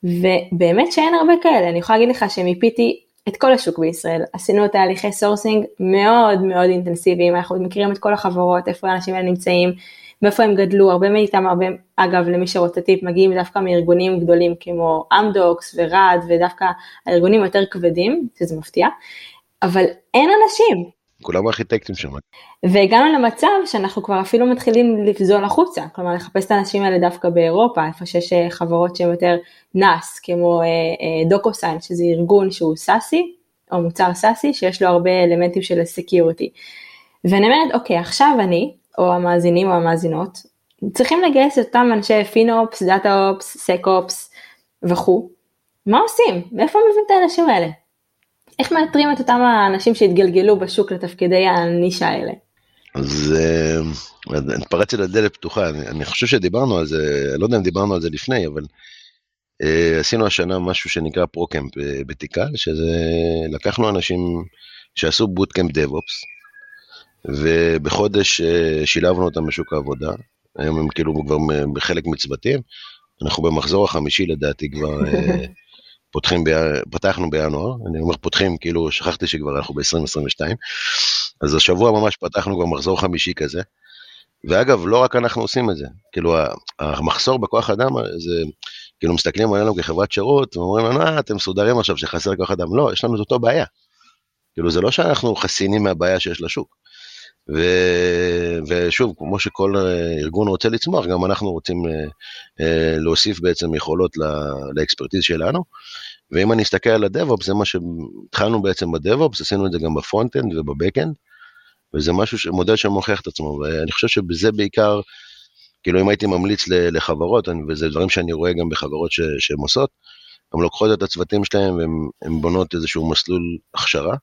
ובאמת שאין הרבה כאלה, אני יכולה להגיד לך שמיפיתי את כל השוק בישראל, עשינו תהליכי sourcing מאוד מאוד אינטנסיביים, אנחנו מכירים את כל החברות, איפה האנשים האלה נמצאים, מאיפה הם גדלו, הרבה מאיתם, הרבה, אגב, למי שרוצה טיפ, מגיעים דווקא מארגונים גדולים כמו אמדוקס ורד, ודווקא הארגונים יותר כבדים, שזה מפתיע, אבל אין אנשים, כולם ארכיטקטים שם. והגענו למצב שאנחנו כבר אפילו מתחילים לפזול החוצה, כלומר לחפש את האנשים האלה דווקא באירופה, איפה שיש אה, חברות שהן יותר נאס, כמו דוקוסיין, אה, אה, שזה ארגון שהוא סאסי, או מוצר סאסי, שיש לו הרבה אלמנטים של סקיוריטי. ואני אומרת, אוקיי, עכשיו אני, או המאזינים או המאזינות, צריכים לגייס את אותם אנשי פינופס, דאטה אופס, סק אופס וכו', מה עושים? מאיפה מביאים את האנשים האלה? איך מאתרים את אותם האנשים שהתגלגלו בשוק לתפקידי הנישה האלה? אז התפרצתי לדלת פתוחה, אני, אני חושב שדיברנו על זה, לא יודע אם דיברנו על זה לפני, אבל uh, עשינו השנה משהו שנקרא פרו-קמפ בתיקל, שזה לקחנו אנשים שעשו בוטקמפ דב-אופס, ובחודש uh, שילבנו אותם בשוק העבודה, היום הם כאילו כבר בחלק מצוותים, אנחנו במחזור החמישי לדעתי כבר uh, פותחים, ב... פתחנו בינואר, אני אומר פותחים, כאילו שכחתי שכבר אנחנו ב-2022, אז השבוע ממש פתחנו כבר מחזור חמישי כזה. ואגב, לא רק אנחנו עושים את זה, כאילו המחסור בכוח אדם, זה, כאילו מסתכלים עלינו כחברת שירות, ואומרים לנו, אה, אתם מסודרים עכשיו שחסר כוח אדם. לא, יש לנו את אותו בעיה. כאילו, זה לא שאנחנו חסינים מהבעיה שיש לשוק. ו... ושוב, כמו שכל ארגון רוצה לצמוח, גם אנחנו רוצים אה, אה, להוסיף בעצם יכולות ל-expertise שלנו. ואם אני אסתכל על ה-DevOps, זה מה שהתחלנו בעצם ב-DevOps, עשינו את זה גם ב-front-end וב-back-end, וזה משהו, מודל שמוכיח את עצמו, ואני חושב שבזה בעיקר, כאילו אם הייתי ממליץ לחברות, וזה דברים שאני רואה גם בחברות שהן עושות, הן לוקחות את הצוותים שלהן והן בונות איזשהו מסלול הכשרה.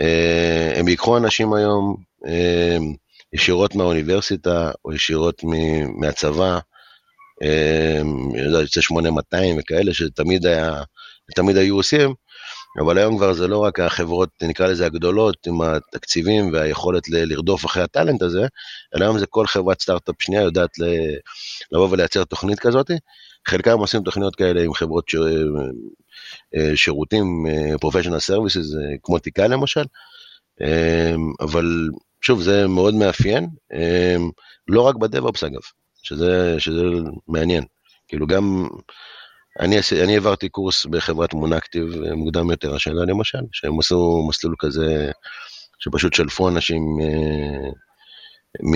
אה, הם ייקחו אנשים היום אה, ישירות מהאוניברסיטה או ישירות מהצבא, אה, יודע, יוצא 8200 וכאלה, שתמיד היה, תמיד היו עושים, אבל היום כבר זה לא רק החברות, נקרא לזה הגדולות, עם התקציבים והיכולת לרדוף אחרי ה-talent הזה, אלא היום זה כל חברת סטארט-אפ שנייה יודעת לבוא ולייצר תוכנית כזאת. חלקם עושים תוכניות כאלה עם חברות ש... אה, שירותים, professional services, כמו תיקה למשל, אבל שוב, זה מאוד מאפיין, לא רק בדב-אופס אגב, שזה, שזה מעניין. כאילו גם, אני, אני העברתי קורס בחברת מונקטיב מוקדם יותר השנה למשל, שהם עשו מסלול כזה, שפשוט שלפו אנשים אה, מ,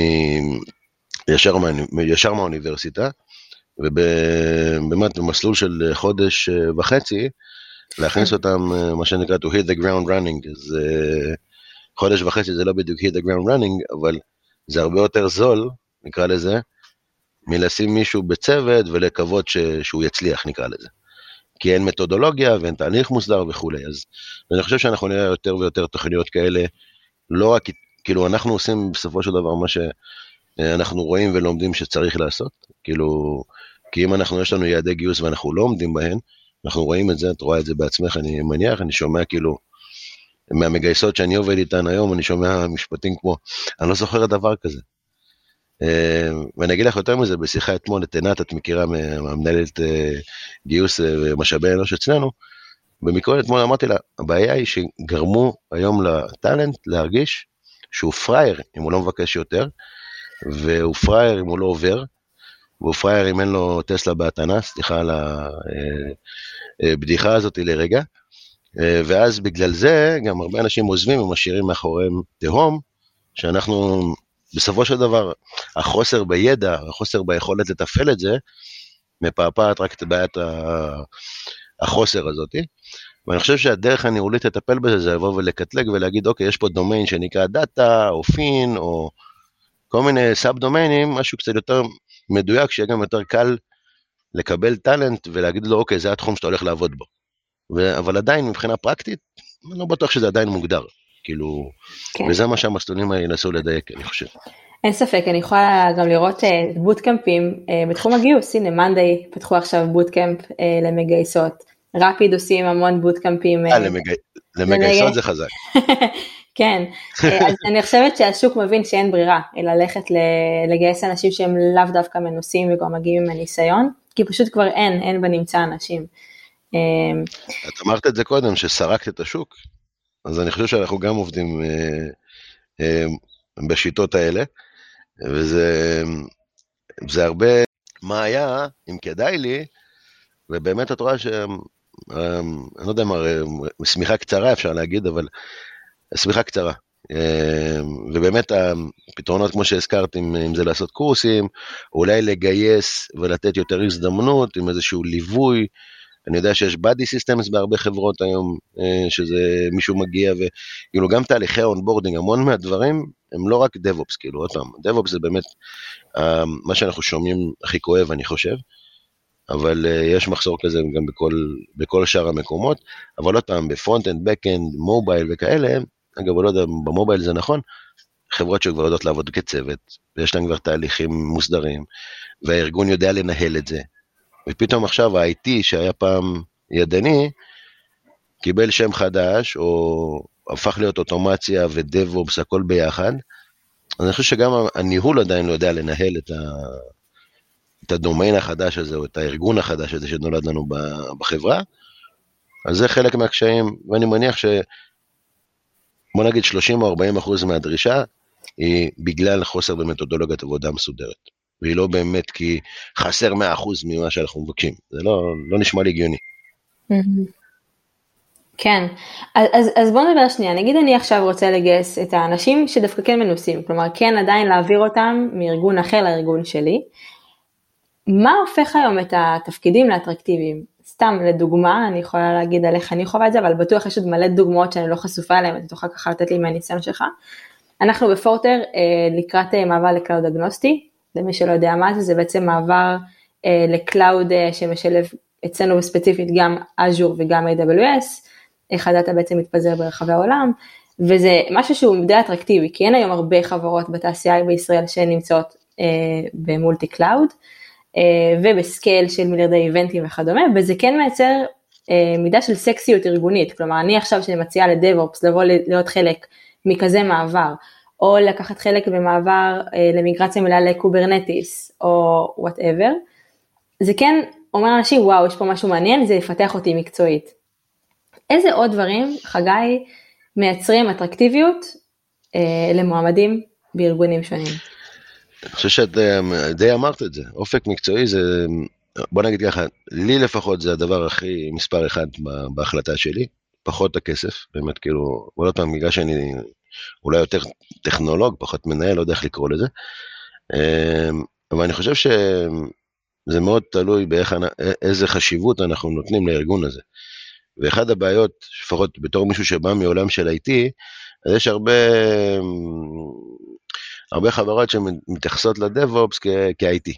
ישר, מה, ישר מהאוניברסיטה, ובאמת במסלול של חודש אה, וחצי, להכניס אותם, אה, מה שנקרא to hit the ground running, אז חודש וחצי זה לא בדיוק hit the ground running, אבל זה הרבה יותר זול, נקרא לזה, מלשים מישהו בצוות ולקוות ש, שהוא יצליח, נקרא לזה. כי אין מתודולוגיה ואין תהליך מוסדר וכולי. אז אני חושב שאנחנו נראה יותר ויותר תוכניות כאלה, לא רק, כאילו, אנחנו עושים בסופו של דבר מה שאנחנו רואים ולומדים שצריך לעשות, כאילו, כי אם אנחנו, יש לנו יעדי גיוס ואנחנו לא עומדים בהן, אנחנו רואים את זה, את רואה את זה בעצמך, אני מניח, אני שומע כאילו, מהמגייסות שאני עובד איתן היום, אני שומע משפטים כמו, אני לא זוכר דבר כזה. אה, ואני אגיד לך יותר מזה, בשיחה אתמול, את עינת, את מכירה מהמנהלת אה, גיוס ומשאבי אה, אנוש אצלנו, במקרה אתמול אמרתי לה, הבעיה היא שגרמו היום לטאלנט להרגיש שהוא פראייר אם הוא לא מבקש יותר, והוא פראייר אם הוא לא עובר, והוא פראייר אם אין לו טסלה בהתנה, סליחה על הבדיחה הזאת לרגע, ואז בגלל זה גם הרבה אנשים עוזבים ומשאירים מאחוריהם תהום, שאנחנו בסופו של דבר, החוסר בידע, החוסר ביכולת לתפעל את זה, מפעפעת רק את בעיית החוסר הזאתי. ואני חושב שהדרך הניהולית לטפל בזה זה לבוא ולקטלג ולהגיד, אוקיי, יש פה דומיין שנקרא דאטה, או פין, או כל מיני sub דומיינים, משהו קצת יותר מדויק, שיהיה גם יותר קל לקבל talent ולהגיד לו, אוקיי, זה התחום שאתה הולך לעבוד בו. ו- אבל עדיין, מבחינה פרקטית, אני לא בטוח שזה עדיין מוגדר. כאילו, כן. וזה מה שהמסלולים האלה ינסו לדייק, אני חושב. אין ספק, אני יכולה גם לראות בוטקאמפים uh, uh, בתחום הגיוס, הנה מאנדיי פתחו עכשיו בוטקאמפ uh, למגייסות, Rapyd עושים המון בוטקאמפים. אה, למגי... למגייסות זה חזק. כן, אז אני חושבת שהשוק מבין שאין ברירה, אלא ללכת לגייס אנשים שהם לאו דווקא מנוסים וכבר מגיעים עם הניסיון, כי פשוט כבר אין, אין בנמצא אנשים. את אמרת את זה קודם, שסרקת את השוק, אז אני חושב שאנחנו גם עובדים אה, אה, בשיטות האלה, וזה זה הרבה מה היה, אם כדאי לי, ובאמת את רואה ש... אה, אני לא יודע מה, שמיכה קצרה אפשר להגיד, אבל שמיכה קצרה. ובאמת הפתרונות, כמו שהזכרת, אם, אם זה לעשות קורסים, אולי לגייס ולתת יותר הזדמנות עם איזשהו ליווי, אני יודע שיש buddy systems בהרבה חברות היום, אה, שזה מישהו מגיע וכאילו גם תהליכי onboarding, המון מהדברים הם לא רק DevOps, כאילו עוד פעם, DevOps זה באמת אה, מה שאנחנו שומעים הכי כואב, אני חושב, אבל אה, יש מחסור כזה גם בכל, בכל שאר המקומות, אבל עוד פעם, ב-front-end, back-end, mobile וכאלה, אגב, אני לא יודע, ב-mobile זה נכון, חברות שכבר יודעות לעבוד כצוות, ויש להן כבר תהליכים מוסדרים, והארגון יודע לנהל את זה. ופתאום עכשיו ה-IT שהיה פעם ידני, קיבל שם חדש, או הפך להיות אוטומציה ו-DevOps, הכל ביחד. אז אני חושב שגם הניהול עדיין לא יודע לנהל את, ה... את הדומיין החדש הזה, או את הארגון החדש הזה שנולד לנו בחברה. אז זה חלק מהקשיים, ואני מניח ש... בוא נגיד 30 או 40 אחוז מהדרישה היא בגלל חוסר במתודולוגיית עבודה מסודרת. והיא לא באמת כי חסר 100 אחוז ממה שאנחנו מבקשים. זה לא, לא נשמע לי הגיוני. כן, אז, אז בוא נדבר שנייה, נגיד אני עכשיו רוצה לגייס את האנשים שדווקא כן מנוסים, כלומר כן עדיין להעביר אותם מארגון אחר לארגון שלי. מה הופך היום את התפקידים לאטרקטיביים? סתם לדוגמה, אני יכולה להגיד על איך אני חווה את זה, אבל בטוח יש עוד מלא דוגמאות שאני לא חשופה אליהן, אתה תוכל ככה לתת לי מהניסיון שלך. אנחנו ב Forter אה, לקראת אה, מעבר ל cloud אגנוסטי, למי שלא יודע מה זה, זה בעצם מעבר אה, ל cloud אה, שמשלב אצלנו בספציפית גם Azure וגם AWS, איך הדאטה בעצם מתפזר ברחבי העולם, וזה משהו שהוא די אטרקטיבי, כי אין היום הרבה חברות בתעשייה בישראל שנמצאות אה, ב multi cloud, אה, וב scale של מיליארדי איבנטים וכדומה, וזה כן מייצר אה, מידה של סקסיות ארגונית, כלומר אני עכשיו שאני מציעה ל DevOps לבוא להיות חלק מכזה מעבר, או לקחת חלק במעבר אה, למיגרציה מלאה ל Kubernetes, או whatever, זה כן אומר לאנשים, וואו, יש פה משהו מעניין, זה יפתח אותי מקצועית. איזה עוד דברים, חגי, מייצרים אטרקטיביות אה, למועמדים בארגונים שונים? אני חושב שאת אה, די אמרת את זה, אופק מקצועי זה, בוא נגיד ככה, לי לפחות זה הדבר הכי מספר אחד בהחלטה שלי, פחות הכסף, באמת כאילו, עוד פעם, בגלל שאני אולי יותר טכנולוג, פחות מנהל, לא יודע איך לקרוא לזה, אה, אבל אני חושב שזה מאוד תלוי באיזה חשיבות אנחנו נותנים לארגון הזה. ואחד הבעיות, לפחות בתור מישהו שבא מעולם של IT, אז יש הרבה, הרבה חברות שמתייחסות לדב-אופס כ-IT.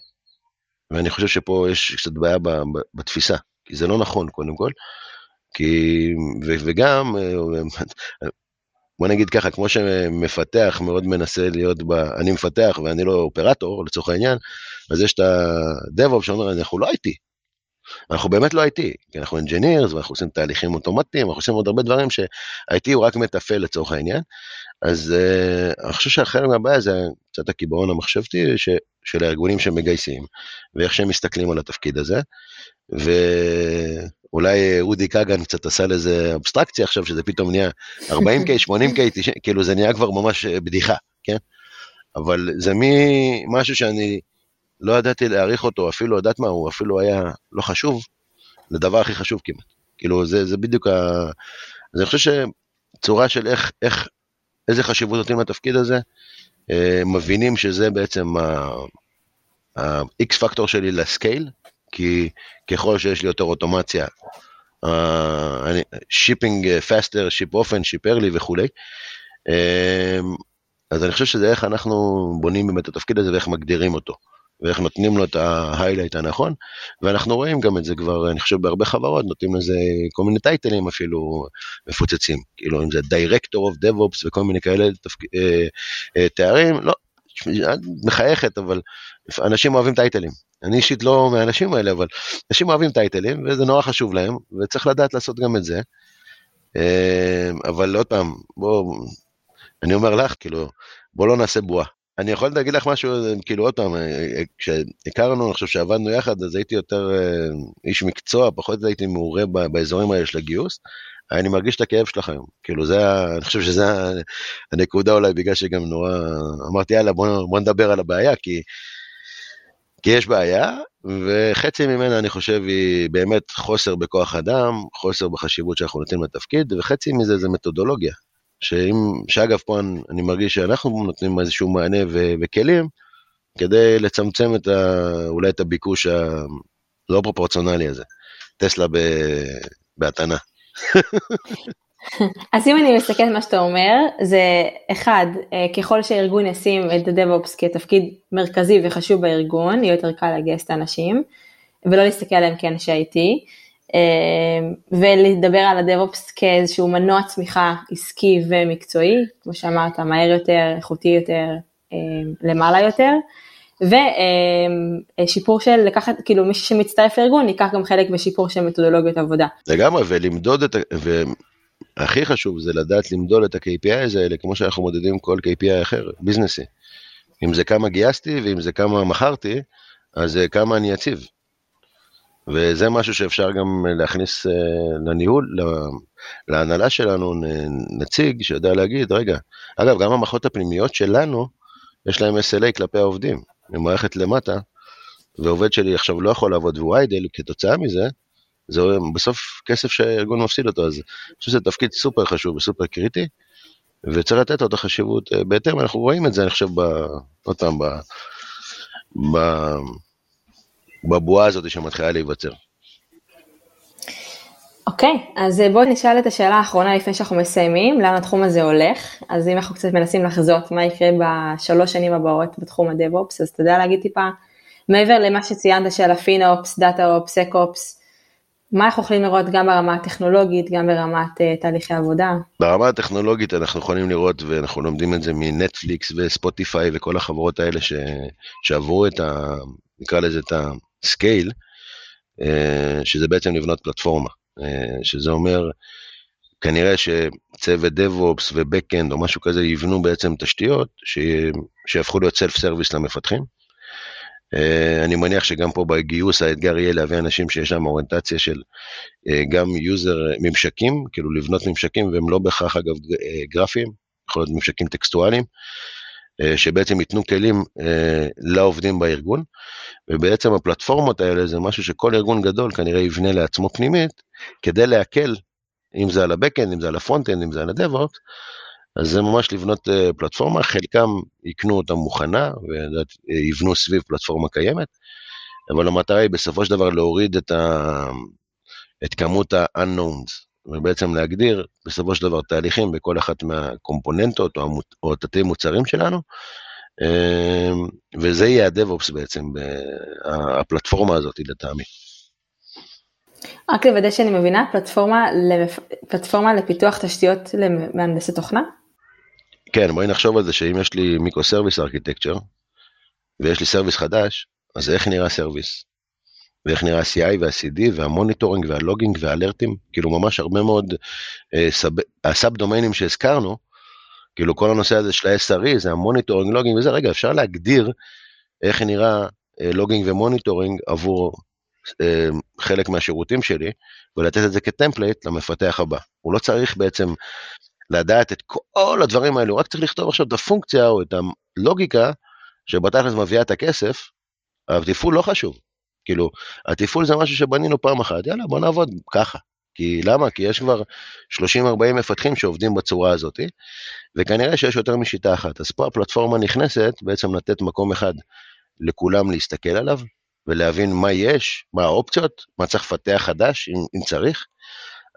ואני חושב שפה יש קצת בעיה בתפיסה, כי זה לא נכון קודם כל, כי, וגם, בוא נגיד ככה, כמו שמפתח מאוד מנסה להיות ב... אני מפתח ואני לא אופרטור, לצורך העניין, אז יש את ה-DevOps שאומר, אנחנו לא IT, אנחנו באמת לא IT, כי אנחנו engineers ואנחנו עושים תהליכים אוטומטיים, אנחנו עושים עוד הרבה דברים ש-IT הוא רק מתפעל לצורך העניין. אז uh, אני חושב שהחלק מהבעיה זה קצת הקיבעון המחשבתי ש, של הארגונים שמגייסים, ואיך שהם מסתכלים על התפקיד הזה. ואולי אודי כגן קצת עשה לזה אבסטרקציה עכשיו, שזה פתאום נהיה 40K, 80K, 90, כאילו זה נהיה כבר ממש בדיחה, כן? אבל זה ממשהו שאני לא ידעתי להעריך אותו, אפילו, יודעת מה, הוא אפילו היה לא חשוב, לדבר הכי חשוב כמעט. כאילו, זה, זה בדיוק ה... אז אני חושב שצורה של איך, איך, איזה חשיבות נותנים לתפקיד הזה, אה, מבינים שזה בעצם ה-X פקטור שלי ל scale, כי ככל שיש לי יותר אוטומציה, shipping faster, ship often, ship early וכולי. אה, אז אני חושב שזה איך אנחנו בונים באמת את התפקיד הזה ואיך מגדירים אותו. ואיך נותנים לו את ה highlight הנכון, ואנחנו רואים גם את זה כבר, אני חושב בהרבה חברות, נותנים לזה כל מיני טייטלים אפילו מפוצצים, כאילו אם זה דירקטור אוף דב-אופס וכל מיני כאלה תפק... אה, אה, תארים, לא, מחייכת, אבל אנשים אוהבים טייטלים. אני אישית לא מהאנשים האלה, אבל אנשים אוהבים טייטלים, וזה נורא חשוב להם, וצריך לדעת לעשות גם את זה. אה, אבל עוד פעם, בוא, אני אומר לך, כאילו, בוא לא נעשה בועה. אני יכול להגיד לך משהו, כאילו עוד פעם, אה, אה, כשהכרנו, אני חושב שעבדנו יחד, אז הייתי יותר אה, איש מקצוע, פחות הייתי מעורה באזורים האלה של הגיוס. אני מרגיש את הכאב שלך היום, כאילו זה, אני חושב שזה הנקודה אולי, בגלל שגם נורא, אמרתי יאללה בוא, בוא נדבר על הבעיה, כי, כי יש בעיה, וחצי ממנה אני חושב היא באמת חוסר בכוח אדם, חוסר בחשיבות שאנחנו נותנים לתפקיד, וחצי מזה זה מתודולוגיה. שאם, שאגב פה אני, אני מרגיש שאנחנו נותנים איזשהו מענה ו, וכלים כדי לצמצם את ה, אולי את הביקוש הלא פרופורציונלי הזה. טסלה ב, בהתנה. אז אם אני מסתכלת מה שאתה אומר, זה אחד, אה, ככל שהארגון ישים את ה-DevOps כתפקיד מרכזי וחשוב בארגון, יהיה יותר קל לגייס את האנשים, ולא להסתכל עליהם כאנשי IT. ולדבר על הדב-אופס כאיזשהו מנוע צמיחה עסקי ומקצועי, כמו שאמרת, מהר יותר, איכותי יותר, למעלה יותר. ושיפור של לקחת, כאילו מי שמצטרף לארגון ייקח גם חלק בשיפור של מתודולוגיות עבודה. לגמרי, ולמדוד את, והכי חשוב זה לדעת למדוד את ה-KPI האלה כמו שאנחנו מודדים כל KPI אחר, ביזנסי. אם זה כמה גייסתי ואם זה כמה מכרתי, אז כמה אני אציב. וזה משהו שאפשר גם להכניס לניהול, להנהלה שלנו, נציג שיודע להגיד, רגע, אגב, גם המערכות הפנימיות שלנו, יש להם SLA כלפי העובדים. ממערכת למטה, ועובד שלי עכשיו לא יכול לעבוד והוא איידל, כתוצאה מזה, זה בסוף כסף שהארגון מפסיד אותו, אז אני חושב שזה תפקיד סופר חשוב וסופר קריטי, וצריך לתת לו את החשיבות אה, בהתאם, אנחנו רואים את זה, אני חושב, ב, עוד פעם, ב, ב, בבועה הזאת שמתחילה להיווצר. אוקיי, okay, אז אה, בואו נשאל את השאלה האחרונה לפני שאנחנו מסיימים, לאן התחום הזה הולך. אז אם אנחנו קצת מנסים לחזות מה יקרה בשלוש שנים הבאות בתחום ה DevOps, אז אתה יודע להגיד טיפה, מעבר למה שציינת של ה FinOps, DataOps, SecOps, מה אנחנו יכולים לראות גם ברמה הטכנולוגית, גם ברמת uh, תהליכי עבודה? ברמה הטכנולוגית אנחנו יכולים לראות, ואנחנו לומדים את זה מנטפליקס וספוטיפיי וכל החברות האלה ש... שעברו את ה... נקרא לזה את ה scale, אה, שזה בעצם לבנות פלטפורמה. אה, שזה אומר, כנראה שצוות DevOps ו-Backend או משהו כזה יבנו בעצם תשתיות שיהפכו להיות self service למפתחים. אה, אני מניח שגם פה בגיוס האתגר יהיה להביא אנשים שיש להם אוריינטציה של גם user ממשקים, כאילו לבנות ממשקים והם לא בהכרח אגב גרפיים, יכול להיות ממשקים טקסטואליים, שבעצם ייתנו כלים לעובדים בארגון, ובעצם הפלטפורמות האלה זה משהו שכל ארגון גדול כנראה יבנה לעצמו פנימית, כדי להקל, אם זה על ה-Backend, אם זה על ה frontend, אם זה על ה-DevOps, אז זה ממש לבנות uh, פלטפורמה, חלקם יקנו אותה מוכנה ויבנו סביב פלטפורמה קיימת, אבל המטרה היא בסופו של דבר להוריד את, ה, את כמות ה-unknowns, ובעצם להגדיר בסופו של דבר תהליכים בכל אחת מהקומפוננטות או, המות, או תתי מוצרים שלנו, uh, וזה יהיה ה-DevOps בעצם, הפלטפורמה הזאת לטעמי. רק לוודא שאני מבינה, פלטפורמה, לפ... פלטפורמה לפיתוח תשתיות למהנדסי תוכנה? כן, בואי נחשוב על זה שאם יש לי מיקרו סרוויס ארכיטקצ'ר, ויש לי service חדש, אז איך נראה service? ואיך נראה ה-CI וה-CD וה monitoring וה logging והאלרטים, כאילו ממש הרבה מאוד, אה, sub... ה sub דומיינים שהזכרנו, כאילו כל הנושא הזה של ה-SRE זה ה monitoring, logging וזה, רגע, אפשר להגדיר איך נראה אה, logging ו monitoring עבור אה, חלק מהשירותים שלי, ולתת את זה כ template למפתח הבא. הוא לא צריך בעצם לדעת את כל הדברים האלו, הוא רק צריך לכתוב עכשיו את הפונקציה או את הלוגיקה שבתכלס מביאה את הכסף, התפעול לא חשוב. כאילו, התפעול זה משהו שבנינו פעם אחת, יאללה, בוא נעבוד ככה. כי למה? כי יש כבר 30-40 מפתחים שעובדים בצורה הזאת, וכנראה שיש יותר משיטה אחת. אז פה הפלטפורמה נכנסת בעצם לתת מקום אחד לכולם להסתכל עליו, ולהבין מה יש, מה האופציות, מה צריך לפתח חדש, אם, אם צריך.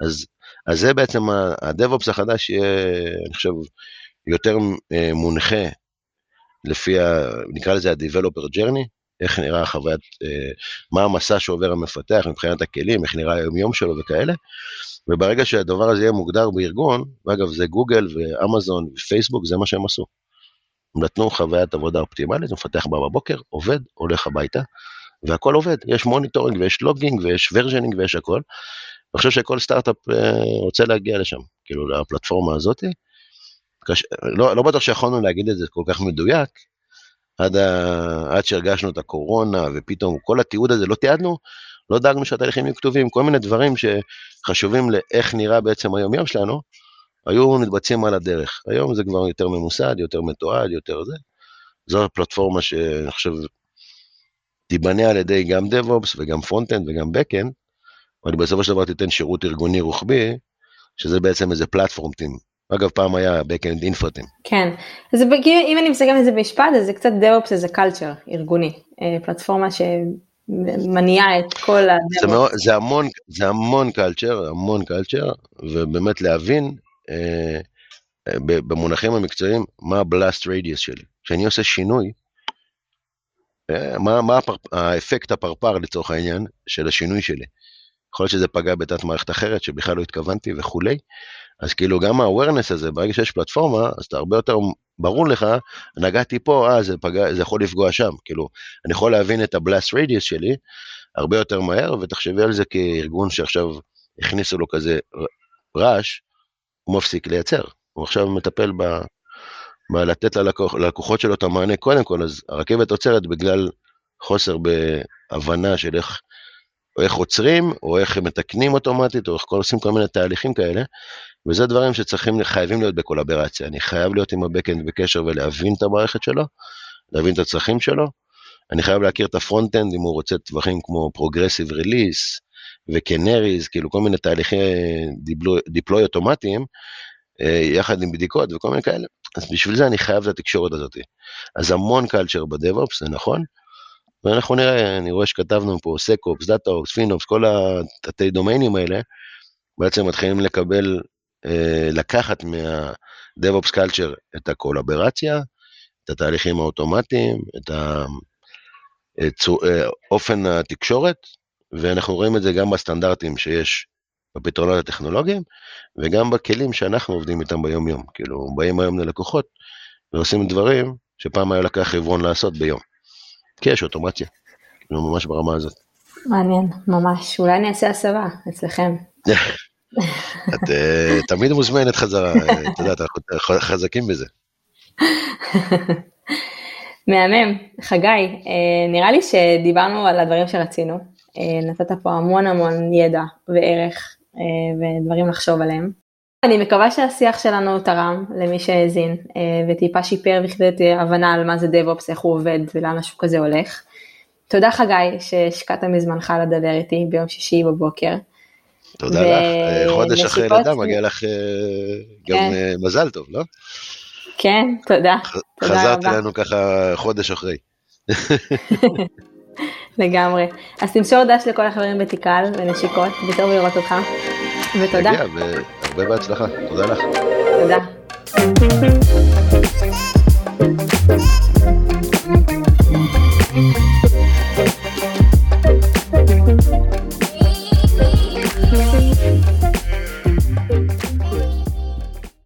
אז, אז זה בעצם, ה-DevOps החדש יהיה, אני חושב, יותר אה, מונחה לפי, ה, נקרא לזה ה-Developer Journey, איך נראה החוויית, אה, מה המסע שעובר המפתח מבחינת הכלים, איך נראה היום-יום שלו וכאלה. וברגע שהדבר הזה יהיה מוגדר בארגון, ואגב זה גוגל ואמזון ופייסבוק, זה מה שהם עשו. הם נתנו חוויית עבודה אופטימלית, מפתח בא בבוקר, עובד, הולך הביתה, והכל עובד, יש monitoring ויש logging ויש versioning ויש הכל. אני חושב שכל סטארט-אפ אה, רוצה להגיע לשם, כאילו לפלטפורמה הזאת. לא, לא בטוח שיכולנו להגיד את זה כל כך מדויק, עד, ה... עד שהרגשנו את הקורונה ופתאום כל התיעוד הזה לא תיעדנו, לא דאגנו שהתהליכים יהיו כתובים, כל מיני דברים שחשובים לאיך נראה בעצם היום יום שלנו, היו מתבצעים על הדרך. היום זה כבר יותר ממוסד, יותר מתועד, יותר זה. זו הפלטפורמה שאני חושב תיבנה על ידי גם DevOps וגם frontend וגם Backend, אבל בסופו של דבר תיתן שירות ארגוני רוחבי, שזה בעצם איזה platform team. אגב, פעם היה Backend infra team. כן, אז אם אני מסתכל על זה במשפט, אז זה קצת DevOps זה culture ארגוני, אה, פלטפורמה שמניעה את כל ה... זה, זה המון, זה המון culture, המון culture, ובאמת להבין אה, אה במונחים המקצועיים מה ה blast radius שלי. כשאני עושה שינוי, מה, מה הפר, האפקט הפרפר לצורך העניין של השינוי שלי. יכול להיות שזה פגע בתת מערכת אחרת שבכלל לא התכוונתי וכולי. אז כאילו גם ה-awareness הזה, ברגע שיש פלטפורמה, אז אתה הרבה יותר ברור לך, נגעתי פה, אה, זה, פגע, זה יכול לפגוע שם. כאילו, אני יכול להבין את ה-blast radius שלי הרבה יותר מהר, ותחשבי על זה כארגון שעכשיו הכניסו לו כזה רעש, הוא מפסיק לייצר. הוא עכשיו מטפל ב... בלתת ללקוח, ללקוחות שלו את המענה קודם כל, אז הרכבת עוצרת בגלל חוסר בהבנה של איך, או איך עוצרים, או איך מתקנים אוטומטית, או איך עושים כל מיני תהליכים כאלה, וזה דברים שצריכים, חייבים להיות בקולברציה. אני חייב להיות עם ה backend בקשר ולהבין את המערכת שלו, להבין את הצרכים שלו. אני חייב להכיר את ה frontend אם הוא רוצה טווחים כמו progressive release ו canaries, כאילו כל מיני תהליכי deploy אוטומטיים, אה, יחד עם בדיקות וכל מיני כאלה. אז בשביל זה אני חייב את התקשורת הזאת. אז המון culture ב DevOps, זה נכון. ואנחנו נראה, אני רואה שכתבנו פה SecOps, DataOps, FinOps, כל התתי דומיינים האלה, בעצם מתחילים לקבל לקחת מה-DevOps Culture את הקולברציה, את התהליכים האוטומטיים, את אה, אופן התקשורת, ואנחנו רואים את זה גם בסטנדרטים שיש בפתרונות הטכנולוגיים, וגם בכלים שאנחנו עובדים איתם ביום-יום. כאילו, באים היום ללקוחות ועושים דברים שפעם היה לקח רבעון לעשות ביום. כי יש אוטומציה, כאילו ממש ברמה הזאת. מעניין, ממש. אולי אני אעשה הסבה אצלכם. את uh, תמיד מוזמנת חזרה, את יודעת, אנחנו חזקים בזה. מהמם. חגי, uh, נראה לי שדיברנו על הדברים שרצינו. נתת פה המון המון ידע וערך ודברים לחשוב עליהם. אני מקווה שהשיח שלנו תרם למי שהאזין וטיפה שיפר בכדי הבנה על מה זה DevOps, איך הוא עובד ולאן השוק הזה הולך. תודה חגי שהשקעת מזמנך לדבר איתי ביום שישי בבוקר. תודה לך, אה, חודש אחרי לידה מגיע לך אה, גם כן. אה, מזל טוב, לא? כן, תודה. ח... תודה חזרת אלינו ככה חודש אחרי. לגמרי. אז תמסור דש לכל החברים בתיקל ונשיקות, וטוב לראות אותך. ותודה. תגיע, והרבה בהצלחה. תודה לך. תודה.